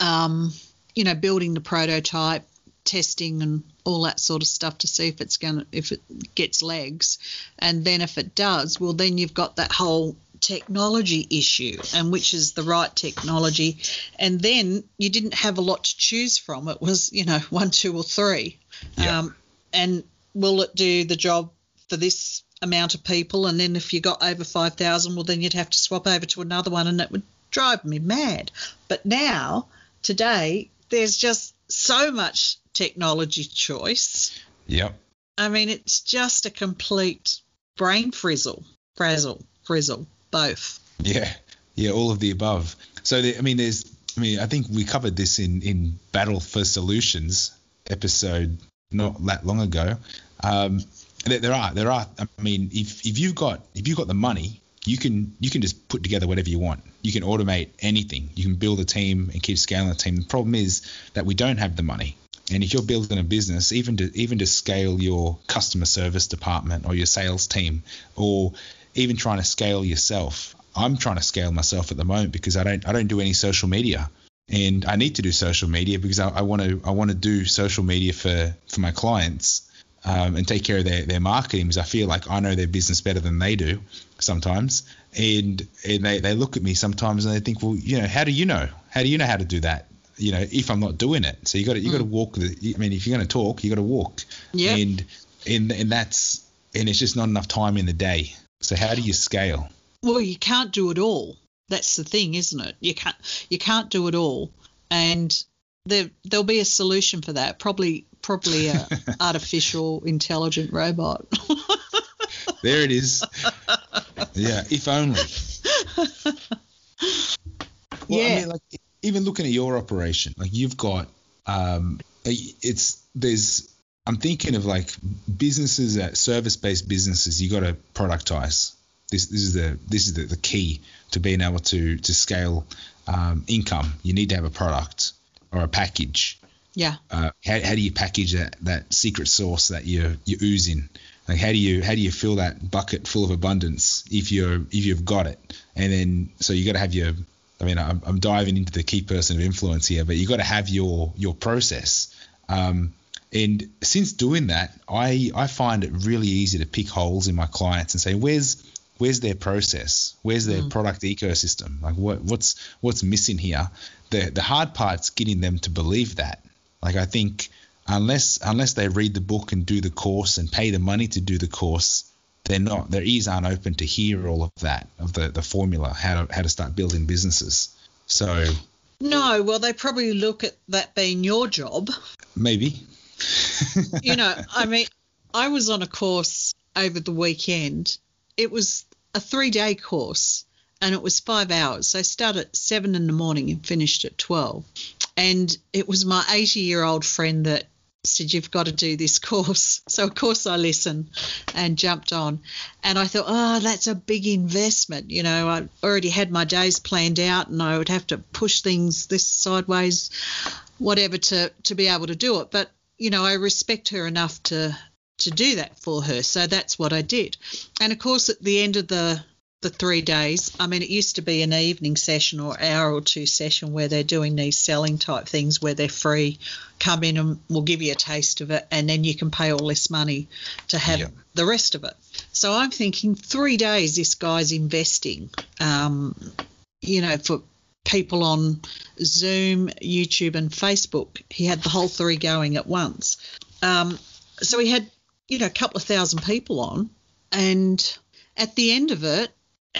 um, you know building the prototype testing and all that sort of stuff to see if it's going to if it gets legs. And then if it does well then you've got that whole technology issue and which is the right technology. And then you didn't have a lot to choose from. It was you know one two or three. Yeah. um, and will it do the job for this amount of people? And then if you got over 5000 well then you'd have to swap over to another one and it would drive me mad. But now today there's just so much technology choice. Yep. I mean, it's just a complete brain frizzle, frazzle, frizzle, both. Yeah, yeah, all of the above. So, the, I mean, there's, I mean, I think we covered this in in Battle for Solutions episode not that long ago. Um, there, there are, there are. I mean, if if you've got if you've got the money, you can you can just put together whatever you want. You can automate anything. You can build a team and keep scaling the team. The problem is that we don't have the money. And if you're building a business, even to even to scale your customer service department or your sales team, or even trying to scale yourself, I'm trying to scale myself at the moment because I don't I don't do any social media, and I need to do social media because I want to I want to do social media for for my clients um, and take care of their, their marketing because I feel like I know their business better than they do sometimes. And and they, they look at me sometimes and they think, well, you know, how do you know? How do you know how to do that? You know, if I'm not doing it. So you got to you mm. got to walk the. I mean, if you're going to talk, you got to walk. Yeah. And and and that's and it's just not enough time in the day. So how do you scale? Well, you can't do it all. That's the thing, isn't it? You can't you can't do it all, and there there'll be a solution for that. Probably probably a artificial intelligent robot. there it is. Yeah, if only. Well, yeah. I mean, like even looking at your operation, like you've got, um, it's there's. I'm thinking of like businesses that service-based businesses. You got to productize. This this is the this is the, the key to being able to to scale um, income. You need to have a product or a package yeah. Uh, how, how do you package that, that secret sauce that you you ooze in? Like how do you how do you fill that bucket full of abundance if you're if you've got it? And then so you got to have your I mean I'm, I'm diving into the key person of influence here, but you got to have your your process. Um, and since doing that, I I find it really easy to pick holes in my clients and say where's where's their process? Where's their mm. product ecosystem? Like what what's what's missing here? The the hard part's getting them to believe that like I think unless unless they read the book and do the course and pay the money to do the course, they're not their ears aren't open to hear all of that of the the formula how to how to start building businesses. So no, well they probably look at that being your job. Maybe. you know, I mean, I was on a course over the weekend. It was a three day course and it was five hours. So I started at seven in the morning and finished at 12. And it was my 80 year old friend that said, You've got to do this course. So, of course, I listened and jumped on. And I thought, Oh, that's a big investment. You know, I already had my days planned out and I would have to push things this sideways, whatever, to, to be able to do it. But, you know, I respect her enough to to do that for her. So that's what I did. And of course, at the end of the the three days. I mean, it used to be an evening session or hour or two session where they're doing these selling type things where they're free. Come in and we'll give you a taste of it, and then you can pay all this money to have yep. the rest of it. So I'm thinking three days this guy's investing, um, you know, for people on Zoom, YouTube, and Facebook. He had the whole three going at once. Um, so he had, you know, a couple of thousand people on, and at the end of it,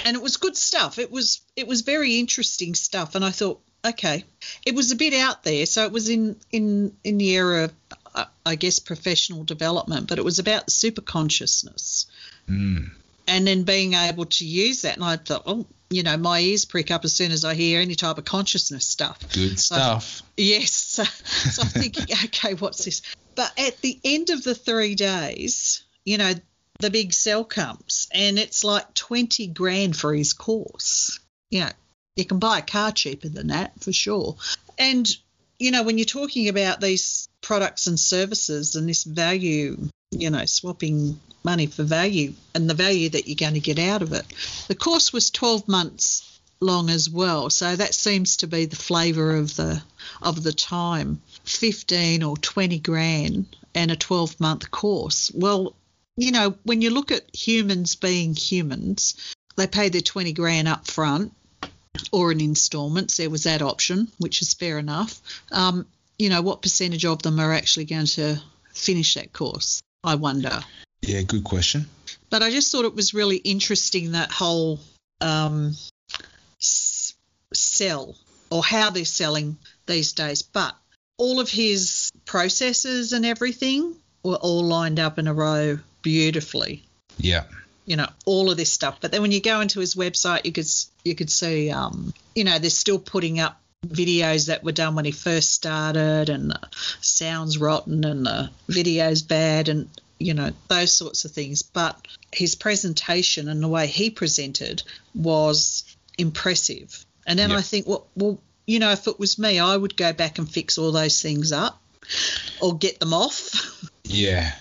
and it was good stuff. It was it was very interesting stuff, and I thought, okay, it was a bit out there, so it was in in in the area of, I guess, professional development, but it was about super consciousness. Mm. And then being able to use that, and I thought, oh, you know, my ears prick up as soon as I hear any type of consciousness stuff. Good stuff. yes. So, so I'm thinking, okay, what's this? But at the end of the three days, you know, the big sell comes and it's like 20 grand for his course. You know, you can buy a car cheaper than that for sure. And, you know, when you're talking about these products and services and this value, you know, swapping money for value and the value that you're going to get out of it, the course was 12 months long as well. So that seems to be the flavour of the of the time. 15 or 20 grand and a 12 month course. Well, you know, when you look at humans being humans, they pay their 20 grand up front or in installments. There was that option, which is fair enough. Um, you know, what percentage of them are actually going to finish that course? I wonder. Yeah, good question. But I just thought it was really interesting that whole um, s- sell or how they're selling these days. But all of his processes and everything were all lined up in a row beautifully. Yeah. You know all of this stuff, but then when you go into his website, you could you could see, um, you know, they're still putting up videos that were done when he first started, and the sounds rotten, and the videos bad, and you know, those sorts of things. But his presentation and the way he presented was impressive. And then Yeah. I think, well, well, you know, if it was me, I would go back and fix all those things up or get them off. Yeah.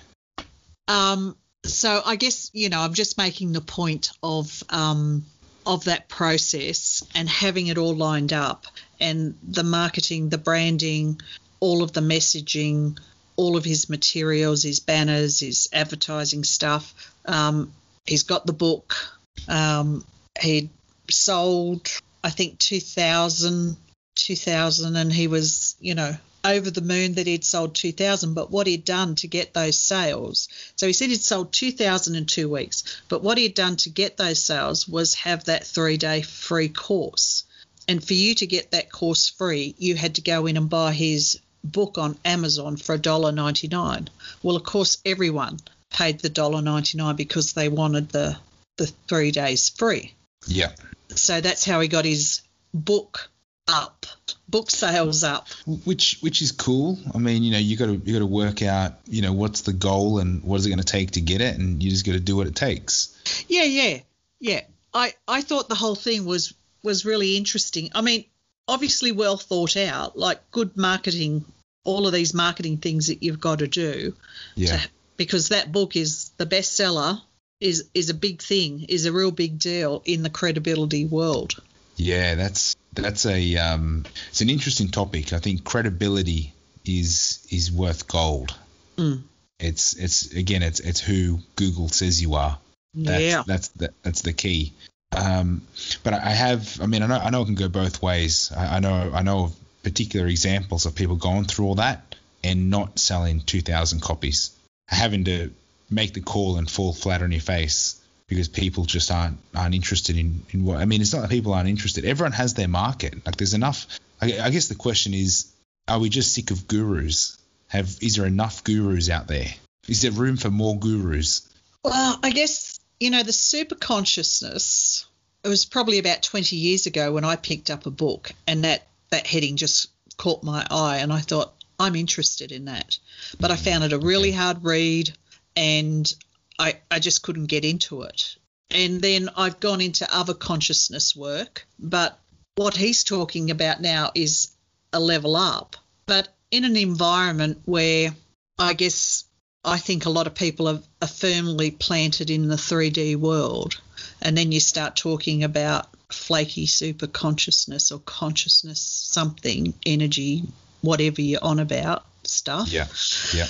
Um, so I guess you know I'm just making the point of um, of that process and having it all lined up and the marketing, the branding, all of the messaging, all of his materials, his banners, his advertising stuff. Um, he's got the book. Um, he sold, I think, 2,000, 2,000, and he was, you know, over the moon that he'd sold 2,000. But what he'd done to get those sales, so he said he'd sold 2,000 in two weeks. But what he'd done to get those sales was have that three day free course. And for you to get that course free, you had to go in and buy his book on Amazon for $1.99. Well, of course, everyone paid the $1.99 because they wanted the, the three days free. Yeah. So that's how he got his book up, book sales up. Which which is cool. I mean, you know, you got to you got to work out, you know, what's the goal and what is it going to take to get it, and you just got to do what it takes. Yeah, yeah, yeah. I, I thought the whole thing was was really interesting. I mean, obviously well thought out, like good marketing, all of these marketing things that you've got to do. Yeah. to- because that book is the bestseller is is a big thing, is a real big deal in the credibility world. Yeah, that's that's a um, it's an interesting topic. I think credibility is is worth gold. Mm. It's it's again it's it's who Google says you are. That's, yeah. that's the, that's the key. Um, but I have, I mean, I know I know it can go both ways. I, I know I know of particular examples of people going through all that and not selling 2,000 copies, having to make the call and fall flat on your face because people just aren't aren't interested in, in what. I mean, it's not that people aren't interested. Everyone has their market. Like there's enough. I, I guess the question is, are we just sick of gurus? Have is there enough gurus out there? Is there room for more gurus? Well, I guess, you know, the super consciousness, it was probably about 20 years ago when I picked up a book and that, that heading just caught my eye and I thought, I'm interested in that. But I mm. found it a really hard read and I, I just couldn't get into it. And then I've gone into other consciousness work, but what he's talking about now is a level up. But in an environment where I guess I think a lot of people are, are firmly planted in the 3D world. And then you start talking about flaky super consciousness or consciousness something, energy, whatever you're on about stuff. Yeah, yeah.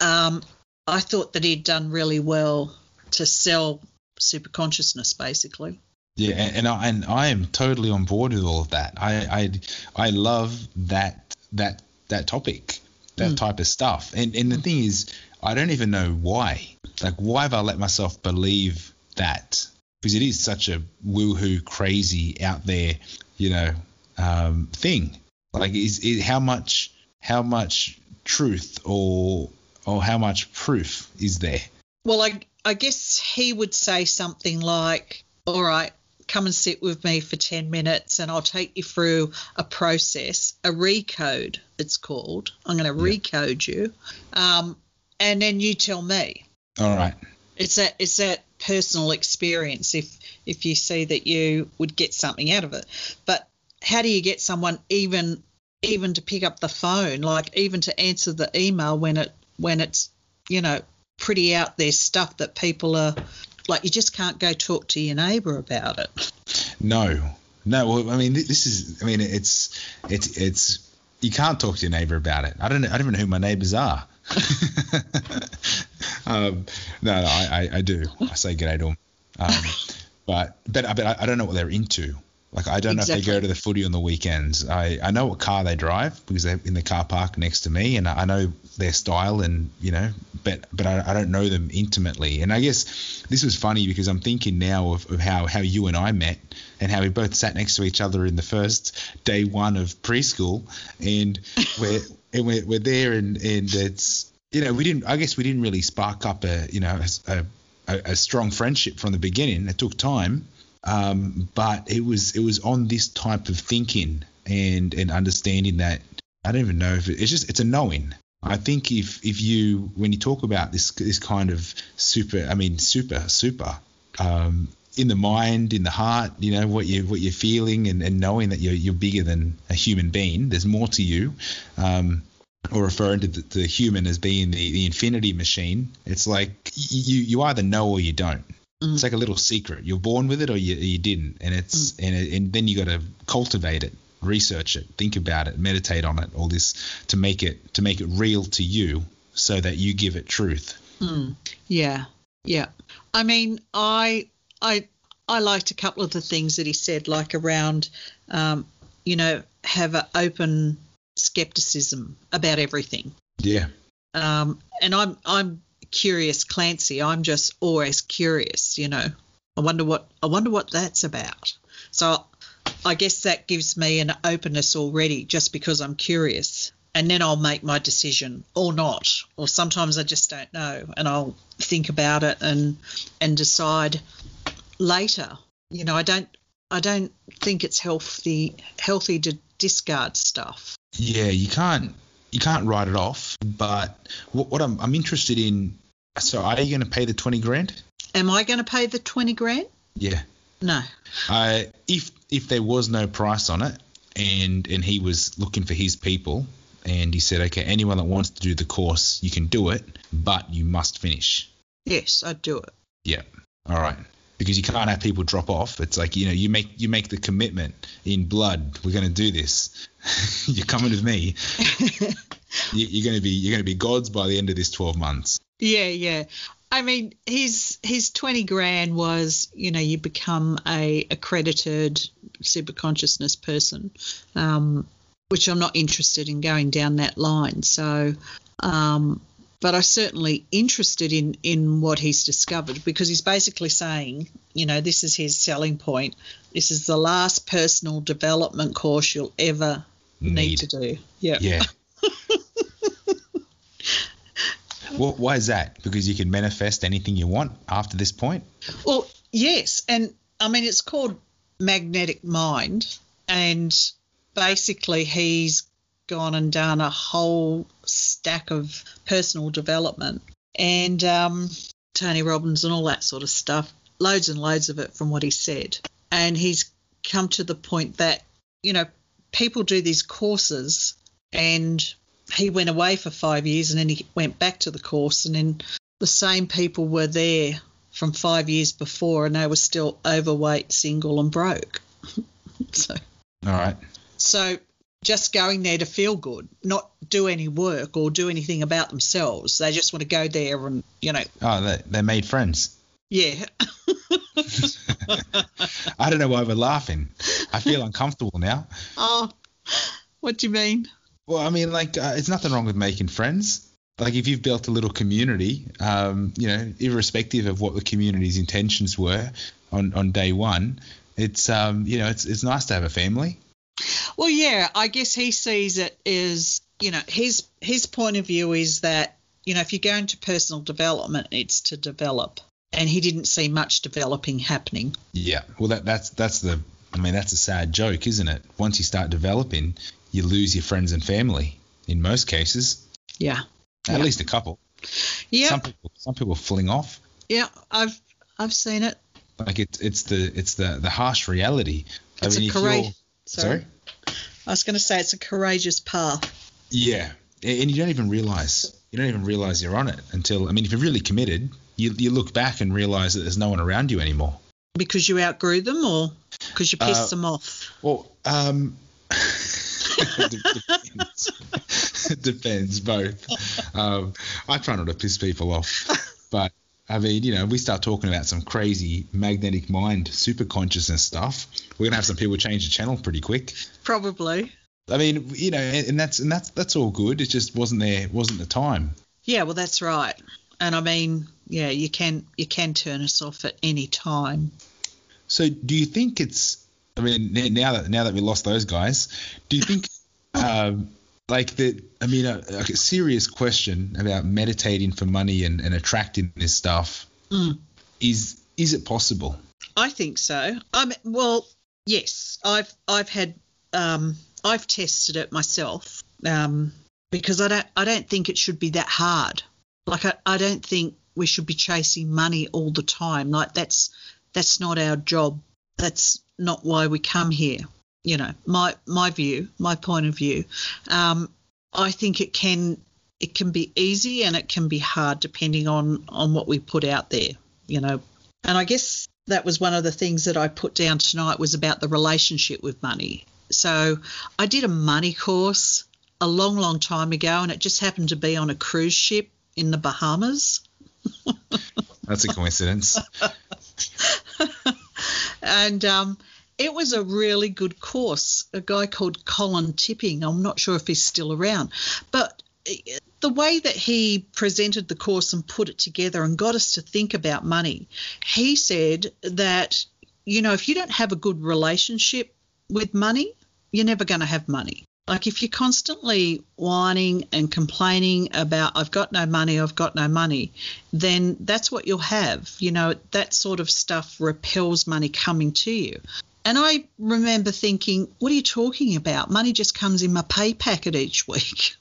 Um, I thought that he'd done really well to sell super consciousness, basically. Yeah, and, I and I am totally on board with all of that. I I, I love that that that topic, that type of stuff. And and the thing is, I don't even know why. Like, why have I let myself believe that? Because it is such a woohoo, crazy, out there, you know, um, thing. Like, is it how much how much truth or or how much proof is there? Well, I, I guess he would say something like, All right, come and sit with me for 10 minutes and I'll take you through a process, a recode, it's called. I'm going to recode you. Um, and then you tell me. All right. It's that it's that personal experience if if you see that you would get something out of it. But how do you get someone even even to pick up the phone, like even to answer the email when it when it's you know pretty out there stuff that people are like you just can't go talk to your neighbour about it. No, no. Well, I mean, this is. I mean, it's it's it's. You can't talk to your neighbor about it. I don't. know- I don't even know who my neighbors are. um, no, no, I, I, I do. I say g'day to them. Um, but but but I, I don't know what they're into. Like I don't know if they go to the footy on the weekends. I, I know what car they drive because they're in the car park next to me, and I I know their style and you know, but but I, I don't know them intimately. And I guess this was funny because I'm thinking now of, of how how you and I met and how we both sat next to each other in the first day one of preschool, and we're and we're, we're there and and it's you know we didn't I guess we didn't really spark up a you know a, a, a strong friendship from the beginning. It took time um, but it was it was on this type of thinking and and understanding that I don't even know if it, it's just it's a knowing I think if if you when you talk about this this kind of super, I mean super super, um, in the mind, in the heart, you know what you what you're feeling, and, and knowing that you're you're bigger than a human being. There's more to you. Um, or referring to the, the human as being the, the infinity machine, it's like you you either know or you don't. Mm. It's like a little secret. You're born with it or you, you didn't, and it's Mm. and it, and then you got to cultivate it, research it, think about it, meditate on it, all this to make it to make it real to you, so that you give it truth. Mm. Yeah, yeah. I mean, I I I liked a couple of the things that he said, like around, um, you know, have an open skepticism about everything. Yeah, Um, and I'm I'm curious, Clancy. I'm just always curious. You know, I wonder what I wonder what that's about. So I guess that gives me an openness already, just because I'm curious. And then I'll make my decision or not. Or sometimes I just don't know, and I'll think about it and and decide later. You know, I don't I don't think it's healthy healthy to discard stuff. yeah. You can't you can't write it off. But what, I'm I'm interested in. So are you going to pay the twenty grand? Am I going to pay the twenty grand? Yeah. No. Uh, if if there was no price on it, and and he was looking for his people, and he said, okay, anyone that wants to do the course, you can do it, but you must finish. Yes, I'd do it. Yeah. All right. Because you can't have people drop off. It's like you know you make you make the commitment in blood. We're going to do this. you're coming with me. You- You're going to be you're going to be gods by the end of this 12 months. Yeah, yeah. I mean, his his twenty grand was, you know, you become a accredited super consciousness person, um, which I'm not interested in going down that line. So, um, but I'm certainly interested in in what he's discovered because he's basically saying, you know, this is his selling point. This is the last personal development course you'll ever need, Need. to do. Yeah. Yeah. well, why is that? Because you can manifest anything you want after this point. Well, yes, and I mean it's called magnetic mind, and basically he's gone and done a whole stack of personal development and um, Tony Robbins and all that sort of stuff, loads and loads of it from what he said, and he's come to the point that you know people do these courses and he went away for five years and then he went back to the course and then the same people were there from five years before and they were still overweight, single, and broke. so, All right. so just going there to feel good, not do any work or do anything about themselves. They just want to go there and, you know, Oh, they, they made friends. yeah. I don't know why we're laughing. I feel uncomfortable now. oh, what do you mean? Well, I mean, like, uh, it's nothing wrong with making friends. Like, if you've built a little community, um, you know, irrespective of what the community's intentions were on, on day one, it's, um, you know, it's, it's nice to have a family. Well, yeah, I guess he sees it as, you know, his his point of view is that, you know, if you go into personal development, it's to develop. And he didn't see much developing happening. Yeah. Well, that, that's, that's the, I mean, that's a sad joke, isn't it? Once you start developing, you lose your friends and family in most cases, Yeah. at Yeah. least a couple. Yeah. Some people, some people fling off. Yeah, I've I've seen it. Like it's it's the it's the the harsh reality. It's I mean, a if you're- courage. Sorry. Sorry. I was going to say it's a courageous path. Yeah, and you don't even realize you don't even realize you're on it until I mean, if you're really committed, you you look back and realize that there's no one around you anymore. Because you outgrew them or because you pissed Uh, them off? Well, um, depends. depends both. Um, I try not to piss people off, but I mean, you know, we start talking about some crazy magnetic mind, super consciousness stuff. We're gonna have some people change the channel pretty quick. Probably. I mean, you know, and and that's and that's that's all good. It just wasn't there, wasn't the time. Yeah, well that's right. And I mean, yeah, you can you can turn us off at any time. So, do you think it's? I mean, now that now that we lost those guys, do you think, um, like the? I mean, a, a serious question about meditating for money and, and attracting this stuff Mm. is is it possible? I think so. I mean, well, yes, I've I've had um, I've tested it myself. Um, because I don't I don't think it should be that hard. Like I, I don't think we should be chasing money all the time. Like that's that's not our job. That's not why we come here. You know, my my view, my point of view. Um, I think it can it can be easy and it can be hard depending on on what we put out there. You know, and I guess that was one of the things that I put down tonight was about the relationship with money. So I did a money course a long, long time ago, and it just happened to be on a cruise ship in the Bahamas. That's a coincidence. and um, it was a really good course. A guy called Colin Tipping. I'm not sure if he's still around, but the way that he presented the course and put it together and got us to think about money, he said that, you know, if you don't have a good relationship with money, you're never going to have money. Like if you're constantly whining and complaining about, I've got no money, I've got no money, then that's what you'll have. You know, that sort of stuff repels money coming to you. And I remember thinking, what are you talking about? Money just comes in my pay packet each week.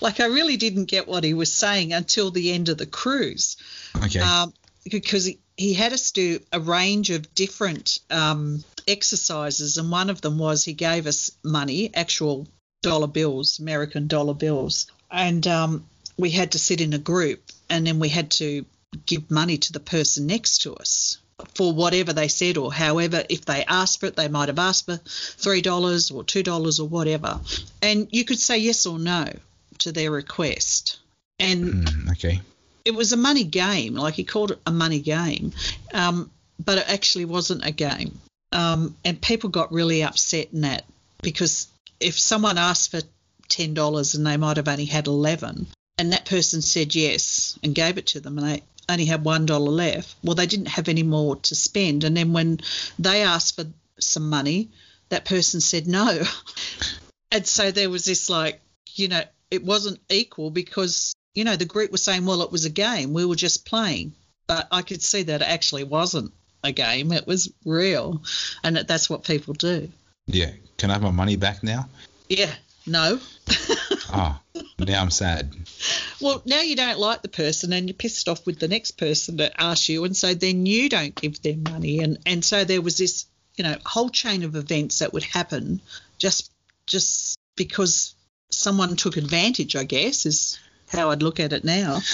like I really didn't get what he was saying until the end of the cruise. Okay. Um, because he, he had us do a range of different um, exercises, and one of them was he gave us money, actual dollar bills, American dollar bills, and um, we had to sit in a group, and then we had to give money to the person next to us for whatever they said, or however, if they asked for it, they might have asked for three dollars or two dollars or whatever, and you could say yes or no to their request, and Mm, okay. it was a money game. Like he called it a money game, um, but it actually wasn't a game. Um, and people got really upset in that because if someone asked for ten dollars and they might have only had eleven, and that person said yes and gave it to them, and they only had one dollar left, well, they didn't have any more to spend. And then when they asked for some money, that person said no, and so there was this like, you know, it wasn't equal because you know the group was saying, well, it was a game, we were just playing, but I could see that it actually wasn't a game, it was real, and that that's what people do. Yeah. Can I have my money back now? Yeah, no. Oh, now I'm sad. Well, now you don't like the person and you're pissed off with the next person that asks you, and so then you don't give them money, and and so there was this, you know, whole chain of events that would happen just just because someone took advantage. I guess is how I'd look at it now.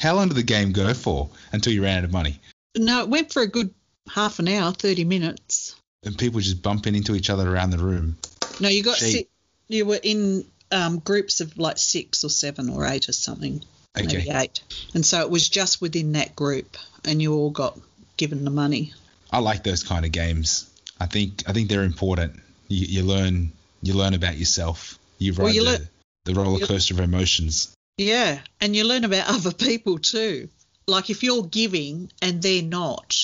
How long did the game go for until you ran out of money? No, it went for a good half an hour, thirty minutes. And people just bumping into each other around the room. No, you got si- you were in um, groups of like six or seven or eight or something, maybe Okay. eight, and so it was just within that group, and you all got given the money. I like those kind of games. I think I think they're important. You, you learn you learn about yourself. You ride Well, you the, learn- the roller coaster of emotions. Yeah, and you learn about other people too. Like if you're giving and they're not,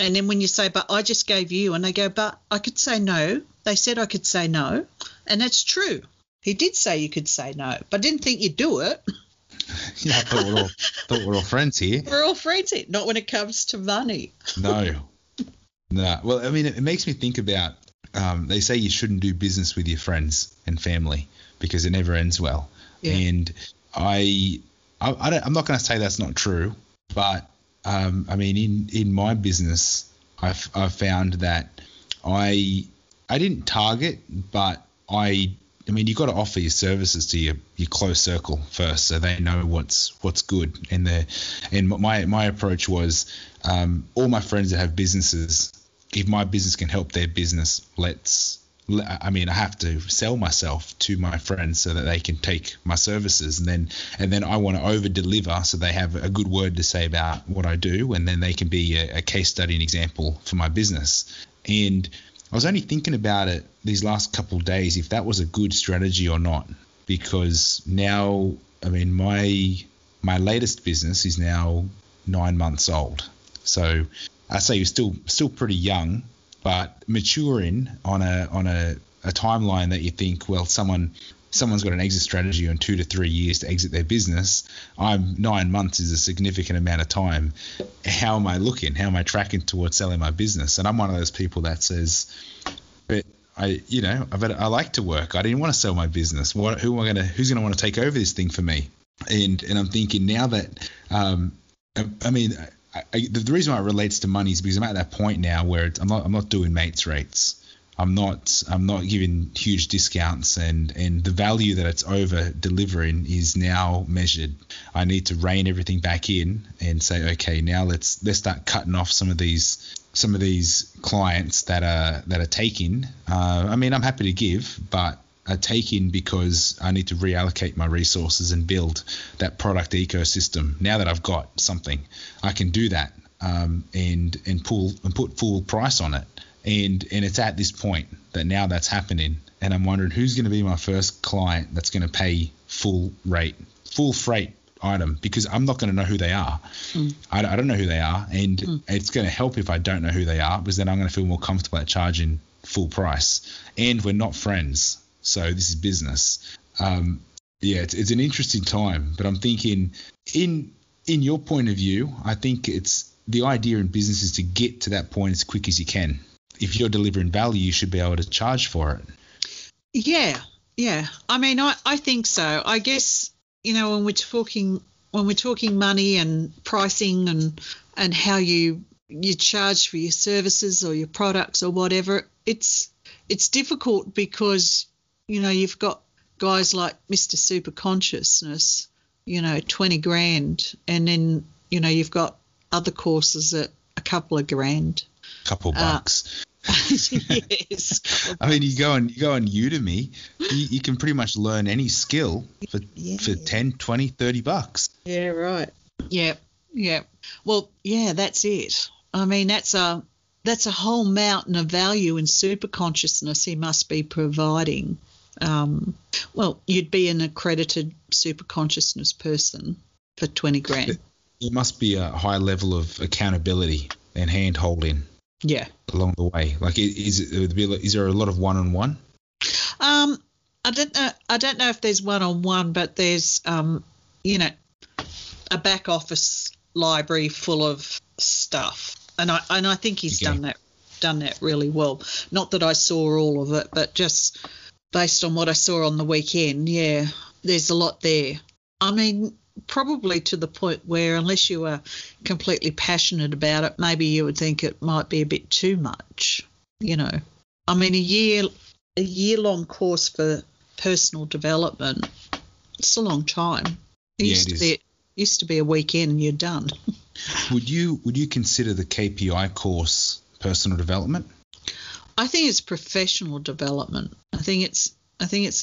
and then when you say, "But I just gave you," and they go, "But I could say no." They said I could say no, and that's true. He did say you could say no, but I didn't think you'd do it. Yeah, I thought we're all thought we're all friends here. We're all friends here, not when it comes to money. No, no. Well, I mean, it, it makes me think about. Um, they say you shouldn't do business with your friends and family because it never ends well. Yeah. And I, I, I don't, I'm not going to say that's not true, but um, I mean, in in my business, I've I've found that I I didn't target, but I I mean, you've got to offer your services to your, your close circle first, so they know what's what's good. And the and my my approach was um, all my friends that have businesses. If my business can help their business, let's. I mean, I have to sell myself to my friends so that they can take my services, and then and then I want to over deliver so they have a good word to say about what I do, and then they can be a, a case study and example for my business. And I was only thinking about it these last couple of days if that was a good strategy or not, because now, I mean, my my latest business is now nine months old, so I say you're still still pretty young, but maturing on a on a, a timeline that you think, well, someone someone's got an exit strategy on two to three years to exit their business. I'm nine months is a significant amount of time. How am I looking? How am I tracking towards selling my business? And I'm one of those people that says, but I, you know, I, I like to work. I didn't want to sell my business. What, who am I gonna, who's gonna want to take over this thing for me? And and I'm thinking now that, um, I, I mean, I, I, the reason why it relates to money is because I'm at that point now where I'm not, I'm not doing mates rates. I'm not I'm not giving huge discounts and and the value that it's over delivering is now measured. I need to rein everything back in and say okay now let's let's start cutting off some of these some of these clients that are that are taking. Uh, I mean I'm happy to give, but are taking because I need to reallocate my resources and build that product ecosystem. Now that I've got something, I can do that um, and and pull and put full price on it and and it's at this point that now that's happening and i'm wondering who's going to be my first client that's going to pay full rate full freight item because i'm not going to know who they are mm. I, I, don't know who they are and mm. it's going to help if i don't know who they are because then i'm going to feel more comfortable at charging full price and we're not friends so this is business um, yeah it's, it's an interesting time but i'm thinking in in your point of view i think it's the idea in business is to get to that point as quick as you can if you're delivering value, you should be able to charge for it. Yeah, yeah. I mean, I, I think so. I guess you know when we're talking when we're talking money and pricing and and how you you charge for your services or your products or whatever, it's it's difficult because you know you've got guys like Mr. Super Consciousness, you know, twenty grand, and then you know you've got other courses at a couple of grand couple uh, bucks. Uh, yes. I mean, you go on you go on Udemy, you, you can pretty much learn any skill for yeah. for 10, 20, 30 bucks. Yeah, right. Yeah, yeah. Well, yeah, that's it. I mean, that's a that's a whole mountain of value in super consciousness he must be providing. Um, well, you'd be an accredited super consciousness person for 20 grand. There must be a high level of accountability and hand holding yeah. Along the way, like is is there a lot of one on one? Um, I don't know. I don't know if there's one on one, but there's um, you know, a back office library full of stuff, and I and I think he's okay. done that done that really well. Not that I saw all of it, but just based on what I saw on the weekend, yeah, there's a lot there. I mean, probably to the point where unless you are completely passionate about it, maybe you would think it might be a bit too much. You know, I mean, a year a year long course for personal development, it's a long time. It yeah, used it to be used to be a weekend and you're done. would you would you consider the KPI course personal development? I think it's professional development. I think it's I think it's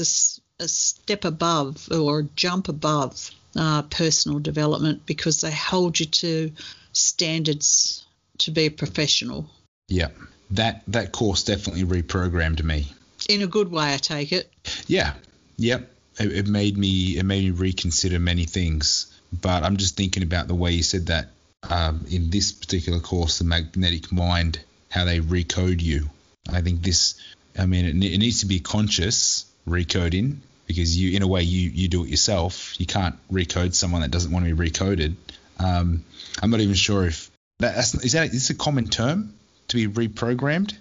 a, a step above or a jump above uh, personal development because they hold you to standards to be a professional. Yeah, that that course definitely reprogrammed me. In a good way, I take it. Yeah, yep. It, it made me it made me reconsider many things. But I'm just thinking about the way you said that um, in this particular course, the magnetic mind, how they recode you. I think this, I mean, it, it needs to be conscious recoding because you, in a way, you you do it yourself. You can't recode someone that doesn't want to be recoded. Um, I'm not even sure if that, that's is that is a common term to be reprogrammed.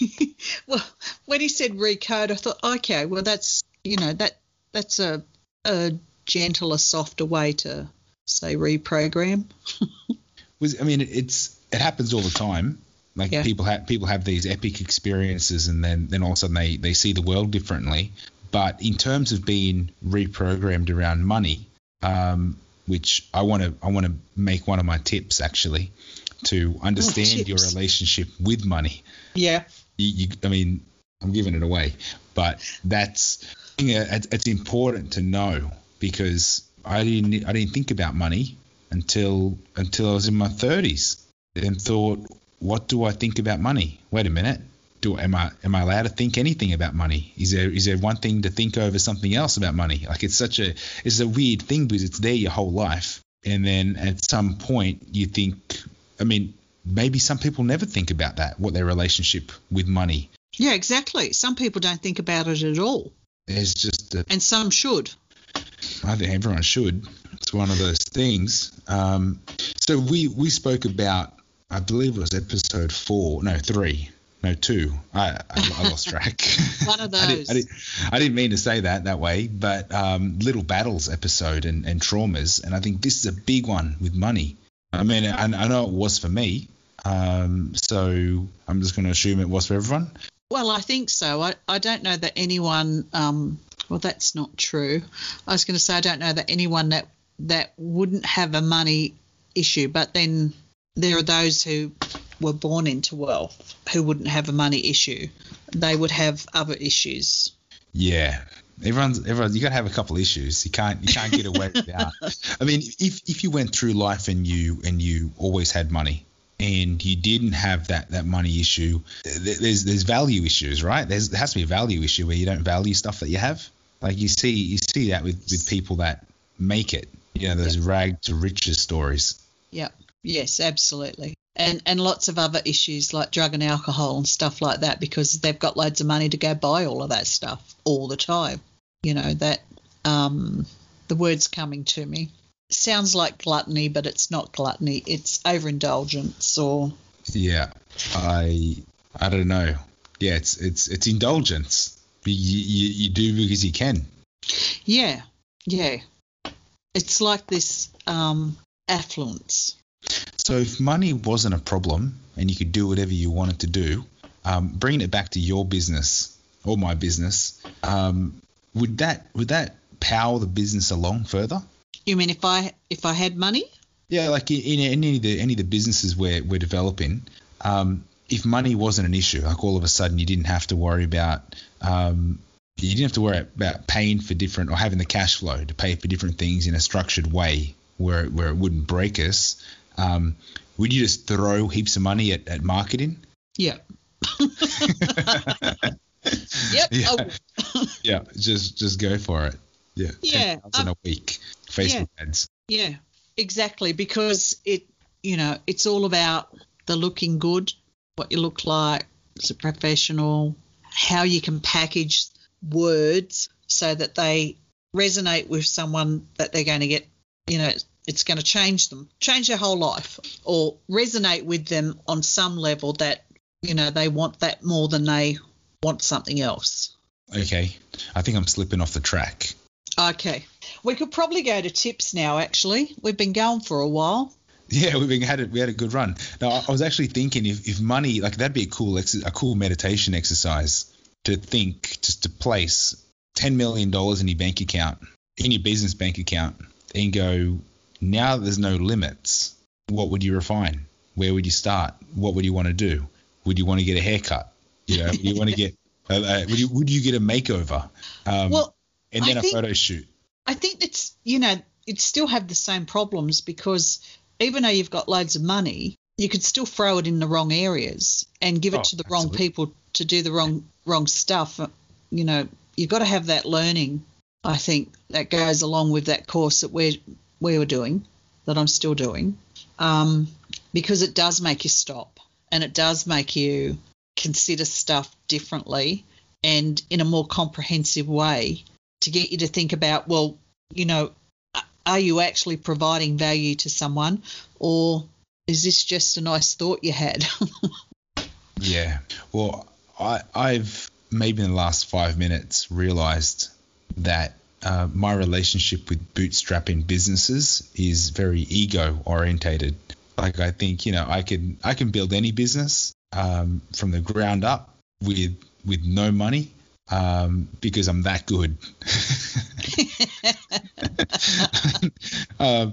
well, when he said recode, I thought, okay, well that's you know that that's a a gentler, softer way to say reprogram. Was I mean it's it happens all the time. Like yeah. people have people have these epic experiences, and then then all of a sudden they they see the world differently. But in terms of being reprogrammed around money, um, which I want to I want to make one of my tips actually to understand oh, your relationship with money. Yeah. You, you, I mean, I'm giving it away, but that's it's important to know because I didn't I didn't think about money until until I was in my 30s and thought, what do I think about money? Wait a minute, do am I am I allowed to think anything about money? Is there is there one thing to think over something else about money? Like it's such a it's a weird thing because it's there your whole life, and then at some point you think, I mean, maybe some people never think about that, what their relationship with money. Yeah, exactly. Some people don't think about it at all. It's just a, and some should. I think everyone should. It's one of those things. Um, so we we spoke about, I believe it was episode four, no three, No, two. I, I, I lost track. One of I, those. didn't, I, didn't, I didn't mean to say that that way, but um, Little Battles episode and, and traumas, and I think this is a big one with money. I mean, I, I know it was for me, um, so I'm just going to assume it was for everyone. Well, I think so. I, I don't know that anyone. Um, well, that's not true. I was going to say I don't know that anyone that that wouldn't have a money issue, but then there are those who were born into wealth who wouldn't have a money issue. They would have other issues. Yeah, everyone's everyone. You got to have a couple issues. You can't you can't get away without. I mean, if if you went through life and you and you always had money and you didn't have that that money issue, there's there's value issues, right? There's there has to be a value issue where you don't value stuff that you have. Like you see you see that with with people that make it. You know, those yep. rag to riches stories. Yep. Yes, absolutely. And and lots of other issues like drug and alcohol and stuff like that because they've got loads of money to go buy all of that stuff all the time. You know that um, the word's coming to me. Sounds like gluttony, but it's not gluttony. It's overindulgence or yeah, I I don't know. Yeah, it's it's it's indulgence. You, you, you do because you can. Yeah, yeah. It's like this um, affluence. So if money wasn't a problem and you could do whatever you wanted to do, um, bringing it back to your business or my business, um, would that would that power the business along further? You mean if I if I had money? Yeah, like in, in any of the any of the businesses we're we're developing, um, if money wasn't an issue, like all of a sudden you didn't have to worry about um, you didn't have to worry about paying for different or having the cash flow to pay for different things in a structured way where where it wouldn't break us. Um, would you just throw heaps of money at, at marketing? Yeah. yep. Yeah. Yeah. Just just go for it. Yeah. Yeah. in a week. Facebook yeah. ads. Yeah. Exactly. Because it you know, it's all about the looking good, what you look like as a professional, how you can package words so that they resonate with someone that they're going to get, you know, it's going to change them, change their whole life, or resonate with them on some level that, you know, they want that more than they want something else. Okay. I think I'm slipping off the track. Okay. We could probably go to tips now, actually. We've been going for a while. Yeah, we've been had a, we had a good run. Now I was actually thinking if, if money like that'd be a cool ex- a cool meditation exercise to think just to place ten million dollars in your bank account in your business bank account and go now there's no limits. What would you refine? Where would you start? What would you want to do? Would you want to get a haircut? You know, would you want to get uh, uh, would you would you get a makeover? Um, well, and then I a think, photo shoot. I think it's you know you'd still have the same problems because even though you've got loads of money, you could still throw it in the wrong areas and give it Oh, to the wrong people to do the wrong wrong stuff. You know, you've got to have that learning. I think that goes along with that course that we we were doing, that I'm still doing, um, because it does make you stop and it does make you consider stuff differently and in a more comprehensive way to get you to think about, well, you know, are you actually providing value to someone or is this just a nice thought you had? Yeah. Well, I, I've maybe in the last five minutes realized that uh, my relationship with bootstrapping businesses is very ego orientated. Like I think you know I can I can build any business um, from the ground up with with no money um, because I'm that good. um,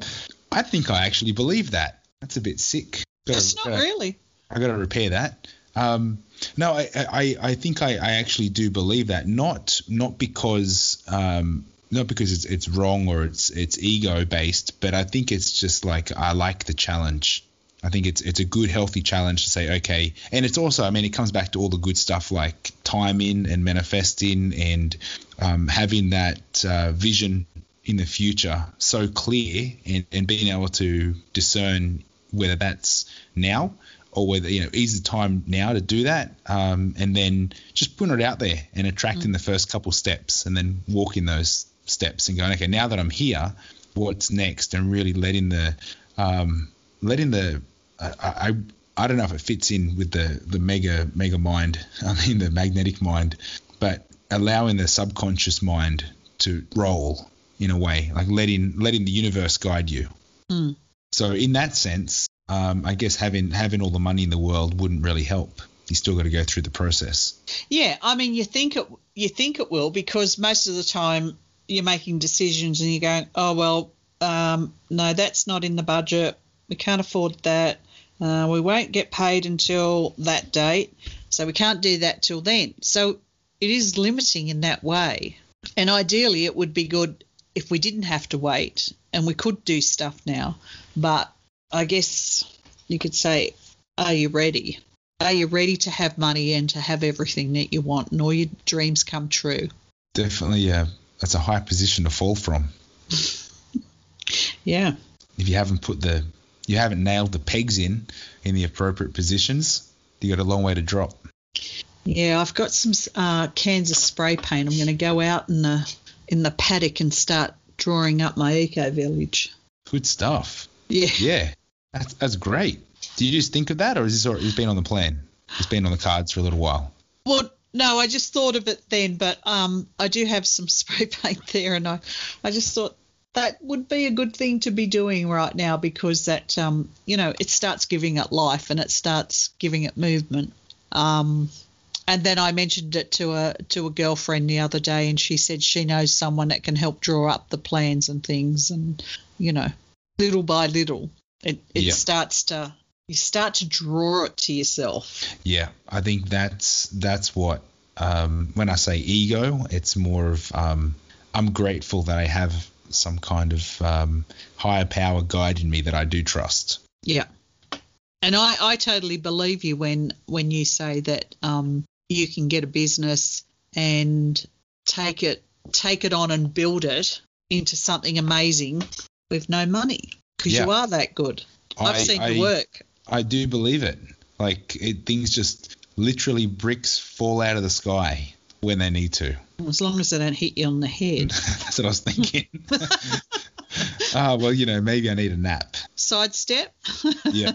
I think I actually believe that. That's a bit sick. Gotta- it's not gotta- really. I got to repair that. Um, no, I, I, I think I, I actually do believe that. Not not because um, not because it's it's wrong or it's it's ego based, but I think it's just like I like the challenge. I think it's it's a good healthy challenge to say okay, and it's also I mean it comes back to all the good stuff like timing and manifesting and um, having that uh, vision in the future so clear and, and being able to discern whether that's now or whether you know is the time now to do that um, and then just putting it out there and attracting the first couple steps and then walking those steps and going okay now that i'm here what's next and really letting the um, letting the I, I I don't know if it fits in with the the mega mega mind. I mean the magnetic mind, but allowing the subconscious mind to roll in a way, like letting letting the universe guide you. Mm. So in that sense, um, I guess having having all the money in the world wouldn't really help. You still got to go through the process. Yeah, I mean, you think it you think it will because most of the time you're making decisions and you're going, oh well, um, no, that's not in the budget. We can't afford that. Uh, we won't get paid until that date, so we can't do that till then. So it is limiting in that way. And ideally, it would be good if we didn't have to wait and we could do stuff now. But I guess you could say, are you ready? Are you ready to have money and to have everything that you want and all your dreams come true? Definitely, uh, that's a high position to fall from. Yeah. If you haven't put the, you haven't nailed the pegs in in the appropriate positions, you got a long way to drop. Yeah, I've got some uh, cans of spray paint. I'm going to go out in the in the paddock and start drawing up my eco village. Good stuff. Yeah. Yeah, that's that's great. Do you just think of that, or is this already, it's been on the plan? It's been on the cards for a little while. Well, no, I just thought of it then, but um, I do have some spray paint there, and I, I just thought that would be a good thing to be doing right now because that, um, you know, it starts giving it life and it starts giving it movement. Um, and then I mentioned it to a to a girlfriend the other day, and she said she knows someone that can help draw up the plans and things, and you know, little by little, it it Yeah. starts to you start to draw it to yourself. Yeah, I think that's that's what um, when I say ego, it's more of um, I'm grateful that I have some kind of um, higher power guiding me that I do trust. Yeah. And I, I totally believe you when when you say that um, you can get a business and take it take it on and build it into something amazing with no money because you are that good. I've I- seen I- the work. I do believe it. Like it, things just literally bricks fall out of the sky when they need to. As long as they don't hit you on the head. That's what I was thinking. Ah, well, you know, maybe I need a nap. Sidestep. yeah.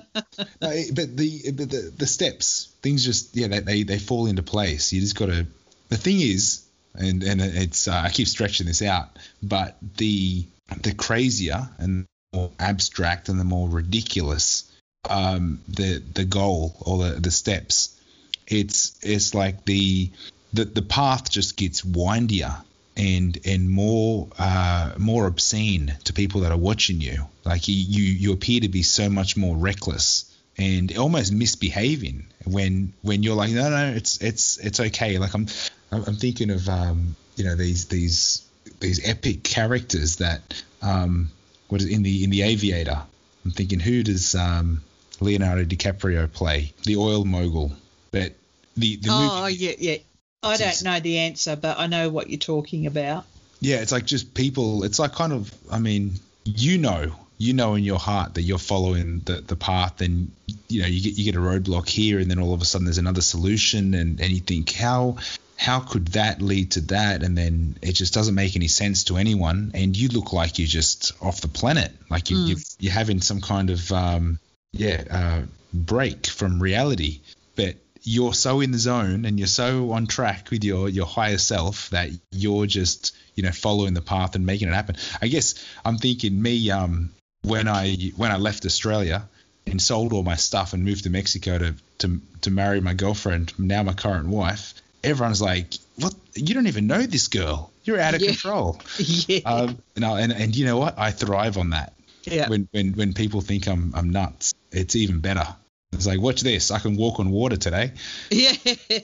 No, but the but the the steps, things just yeah, they they, they fall into place. You just got to. The thing is, and and it's uh, I keep stretching this out, but the the crazier and more abstract and the more ridiculous um, the the goal or the the steps, it's it's like the the the path just gets windier and and more uh, more obscene to people that are watching you. Like you, you you appear to be so much more reckless and almost misbehaving when when you're like no no it's it's it's okay. Like I'm I'm thinking of um, you know these these these epic characters that um, what is in the in the Aviator. I'm thinking who does um, Leonardo DiCaprio play? The oil mogul. But the the oh movie, yeah, yeah. I don't know the answer, but I know what you're talking about. Yeah, it's like just people. It's like kind of. I mean, you know, you know in your heart that you're following the, the path, and you know you get you get a roadblock here, and then all of a sudden there's another solution, and and you think how how could that lead to that, and then it just doesn't make any sense to anyone, and you look like you're just off the planet, like you you you're having some kind of um yeah uh, break from reality, but you're so in the zone and you're so on track with your your higher self that you're just you know following the path and making it happen. I guess I'm thinking me um when I when I left Australia and sold all my stuff and moved to Mexico to to to marry my girlfriend, now my current wife. Everyone's like, "What? You don't even know this girl. You're out of Yeah. control." yeah. Um, no, and and you know what? I thrive on that. Yeah. When when when people think I'm I'm nuts, it's even better. It's like, watch this. I can walk on water today. Yeah,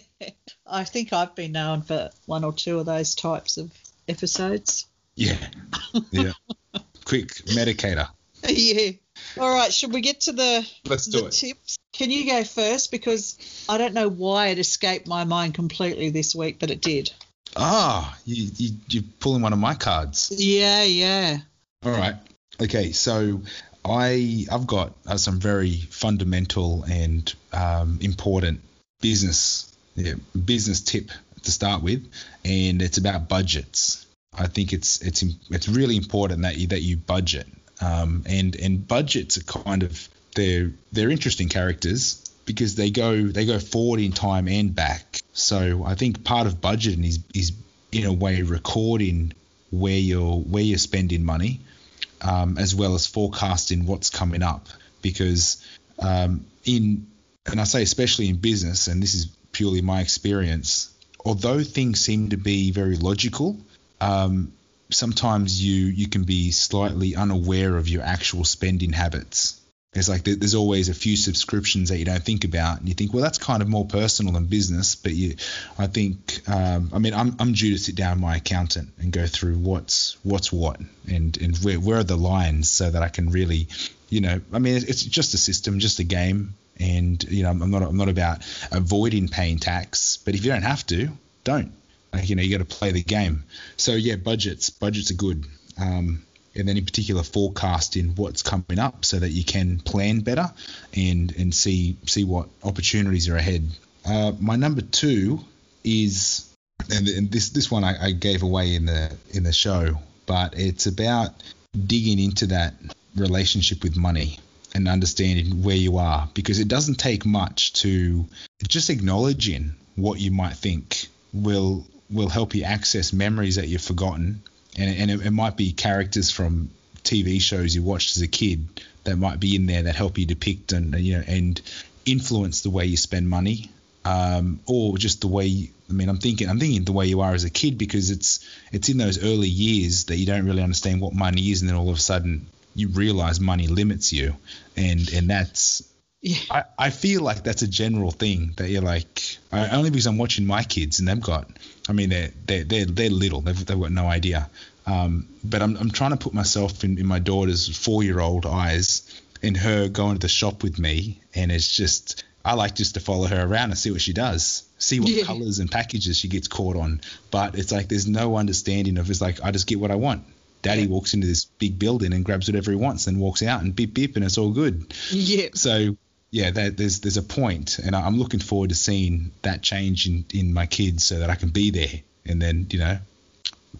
I think I've been known for one or two of those types of episodes. Yeah. Yeah. Quick medicator. yeah. All right, should we get to the Let's the do it. tips? Can you go first because I don't know why it escaped my mind completely this week, but it did. Ah, you, you you're pulling one of my cards. Yeah, yeah. All right. Okay, so I I've got uh, some very fundamental and um, important business yeah, business tip to start with, and it's about budgets. I think it's it's it's really important that you that you budget, um, and and budgets are kind of they're they're interesting characters because they go they go forward in time and back. So I think part of budgeting is is in a way recording where you're where you're spending money, um, as well as forecasting what's coming up. Because um, in and I say especially in business, and this is purely my experience, although things seem to be very logical, um, sometimes you you can be slightly unaware of your actual spending habits. It's like there's always a few subscriptions that you don't think about, and you think, well, that's kind of more personal than business. But you, I think, um, I mean, I'm, I'm due to sit down with my accountant and go through what's what's what, and and where where are the lines so that I can really, you know, I mean, it's just a system, just a game, and you know, I'm not I'm not about avoiding paying tax, but if you don't have to, don't. Like, you know, you got to play the game. So yeah, budgets, budgets are good. Um, and then in particular forecasting what's coming up so that you can plan better and and see see what opportunities are ahead. Uh, my number two is and, and this this one I, I, gave away in the in the show, but it's about digging into that relationship with money and understanding where you are because it doesn't take much to just acknowledging what you might think will will help you access memories that you've forgotten and, and it, it, might be characters from TV shows you watched as a kid that might be in there that help you depict and you know and influence the way you spend money, um, or just the way. I mean, I'm thinking I'm thinking the way you are as a kid because it's it's in those early years that you don't really understand what money is, and then all of a sudden you realize money limits you, and and that's yeah. I, I feel like that's a general thing that you're like I, only because I'm watching my kids and they've got I mean they're they're they're, they're little they've, they've got no idea um, but I'm, I'm trying to put myself in, in my daughter's four year old eyes in her going to the shop with me and it's just I like just to follow her around and see what she does see what yeah. colors and packages she gets caught on but it's like there's no understanding of it's like I just get what I want Daddy yeah. walks into this big building and grabs whatever he wants and walks out and beep beep and it's all good. Yeah. So yeah, there's there's a point, and I'm looking forward to seeing that change in, in my kids so that I can be there and then you know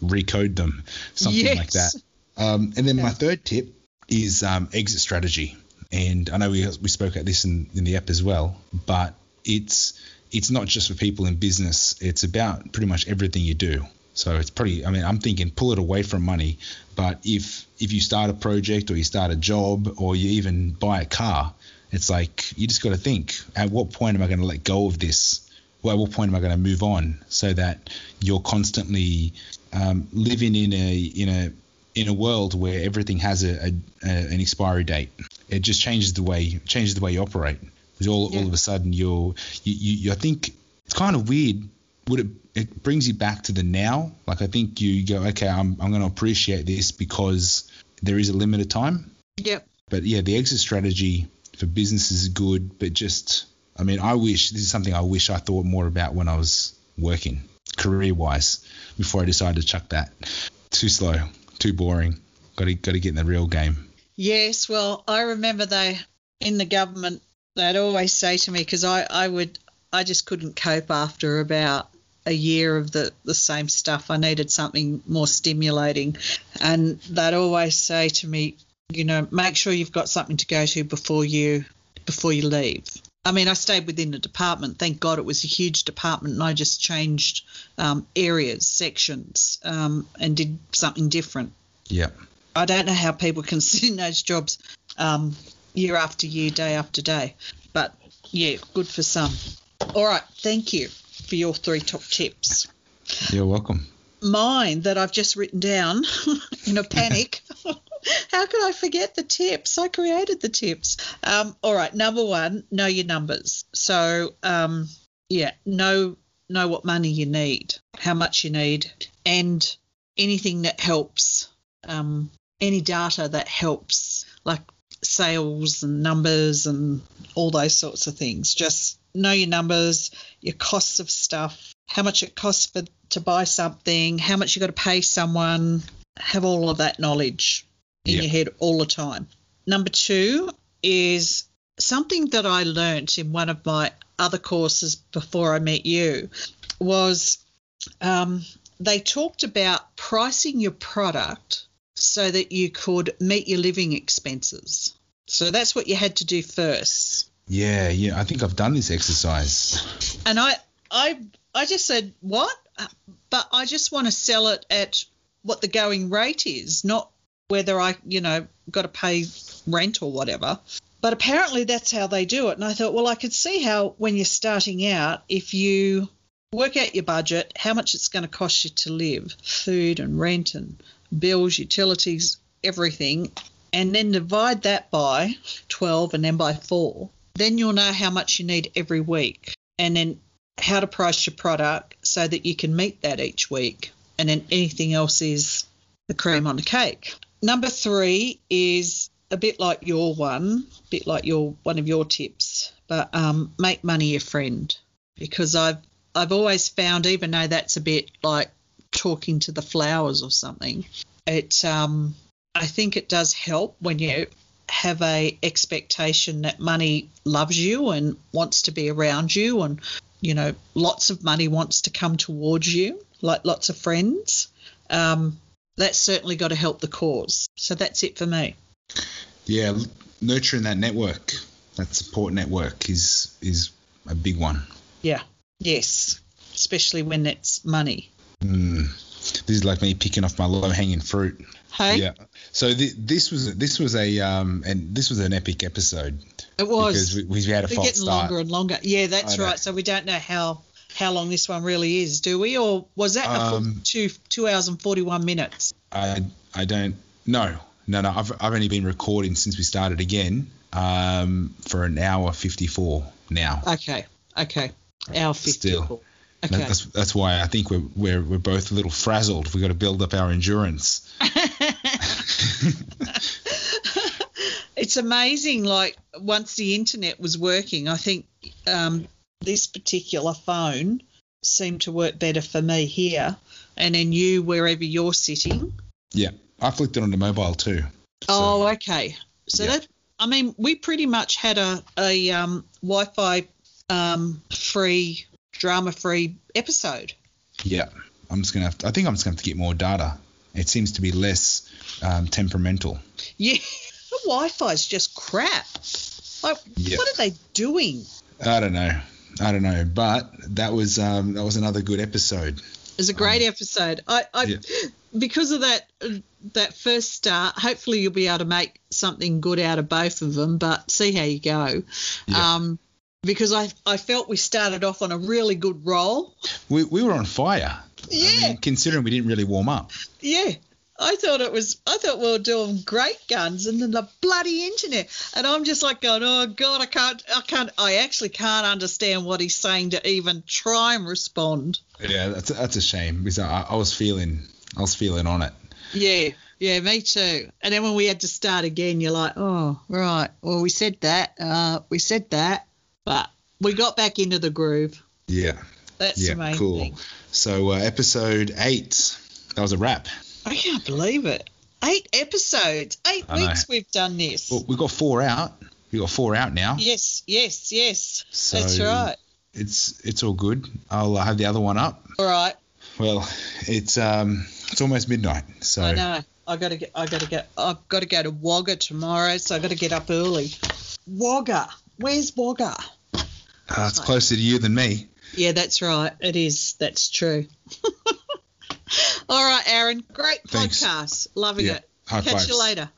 recode them something yes. like that. Um, and then my third tip is um, exit strategy, and I know we we spoke about this in, in the app as well, but it's it's not just for people in business. It's about pretty much everything you do. So it's pretty. I mean, I'm thinking pull it away from money. But if if you start a project or you start a job or you even buy a car, it's like you just got to think: at what point am I going to let go of this? Well, at what point am I going to move on? So that you're constantly um, living in a in a in a world where everything has a, a, a, an expiry date. It just changes the way changes the way you operate. Because all, yeah. all of a sudden you're you, you, you I think it's kind of weird. Would it it brings you back to the now? Like I think you go, okay, I'm I'm going to appreciate this because there is a limited time. Yep. But yeah, the exit strategy for business is good, but just I mean, I wish this is something I wish I thought more about when I was working career wise before I decided to chuck that. Too slow, too boring. Got to got to get in the real game. Yes, well, I remember they in the government they'd always say to me because I I would I just couldn't cope after about a year of the, the same stuff. I needed something more stimulating. And they'd always say to me, you know, make sure you've got something to go to before you before you leave. I mean, I stayed within the department. Thank God it was a huge department, and I just changed um, areas, sections, um, and did something different. Yeah. I don't know how people can sit in those jobs um, year after year, day after day, but yeah, good for some. All right, thank you for your three top tips. You're welcome. Mine that I've just written down in a panic. How could I forget the tips? I created the tips. Um, all right, number one, know your numbers. So, um, yeah, know know what money you need, how much you need, and anything that helps. Um, any data that helps, like sales and numbers and all those sorts of things. Just know your numbers, your costs of stuff, how much it costs for to buy something, how much you got to pay someone. Have all of that knowledge in yep. your head all the time. Number two is something that I learnt in one of my other courses before I met you was um, they talked about pricing your product so that you could meet your living expenses. So that's what you had to do first. Yeah, yeah. I think I've done this exercise. And I, I, I just said what? Uh, but I just want to sell it at what the going rate is, not whether I, you know, got to pay rent or whatever. But apparently that's how they do it. And I thought, well, I could see how when you're starting out, if you work out your budget, how much it's going to cost you to live, food and rent and bills, utilities, everything, and then divide that by 12 and then by 4, then you'll know how much you need every week. And then how to price your product so that you can meet that each week. And then anything else is the cream on the cake. Number three is a bit like your one, a bit like your one of your tips, but um, make money your friend because I've I've always found, even though that's a bit like talking to the flowers or something, it um, I think it does help when you have a expectation that money loves you and wants to be around you and you know lots of money wants to come towards you like lots of friends um, that's certainly got to help the cause so that's it for me Yeah, nurturing that network, that support network is is a big one. yeah yes especially when it's money Mm. This is like me picking off my low hanging fruit. hey Yeah. So th- this was this was a um and this was an epic episode it was because we, we had a We're false getting start. longer and longer. Yeah, that's I know. right. So we don't know how how long this one really is, do we? Or was that a Um, two two hours and forty one minutes? I I don't no no no I've I've only been recording since we started again um for an hour fifty four now. Okay, okay, hour fifty. Still. Okay. That- That's that's why I think we're we're we're both a little frazzled. We've got to build up our endurance. it's amazing. Like once the internet was working, I think um, this particular phone seemed to work better for me here, and then you wherever you're sitting. Yeah, I flicked it onto mobile too. So, Oh, okay. So Yeah. that I mean, we pretty much had a a um, Wi-Fi um, free, drama free episode. yeah, I'm just gonna have to, I think I'm just gonna have to get more data. It seems to be less um, temperamental. Yeah, the Wi-Fi's just crap. Like, Yeah. what are they doing? I don't know. I don't know, but that was um, that was another good episode. It's a great episode. I, I Um, yeah. because of that that first start. Hopefully, you'll be able to make something good out of both of them. But see how you go. Yeah. Um, because I I felt we started off on a really good roll. We, we were on fire. Yeah. I mean, considering we didn't really warm up. Yeah. I thought it was. I thought we were doing great guns, and then the bloody internet, and I'm just like going, "Oh God, I can't, I can't, I actually can't understand what he's saying to even try and respond." Yeah, that's that's a shame because I, I was feeling I was feeling on it. Yeah, yeah, me too. And then when we had to start again, you're like, "Oh, right. Well, we said that, uh, we said that, but we got back into the groove. Yeah. That's yeah. main cool. So uh, episode eight, that was a wrap. I can't believe it. Eight episodes, eight I know. weeks we've done this. Well, we got four out. We got four out now. Yes, yes, yes. So That's right. It's it's all good. I'll uh, have the other one up. All right. Well, it's um it's almost midnight, so I know. I gotta get. I gotta get. I've got to go to Wagga tomorrow, so I got to get up early. Wagga. Where's Wagga? uh, it's closer to you than me. Yeah, that's right. It is. That's true. All right, Aaron. Great Thanks. podcast. Loving Yeah. it. High Catch fives. you later.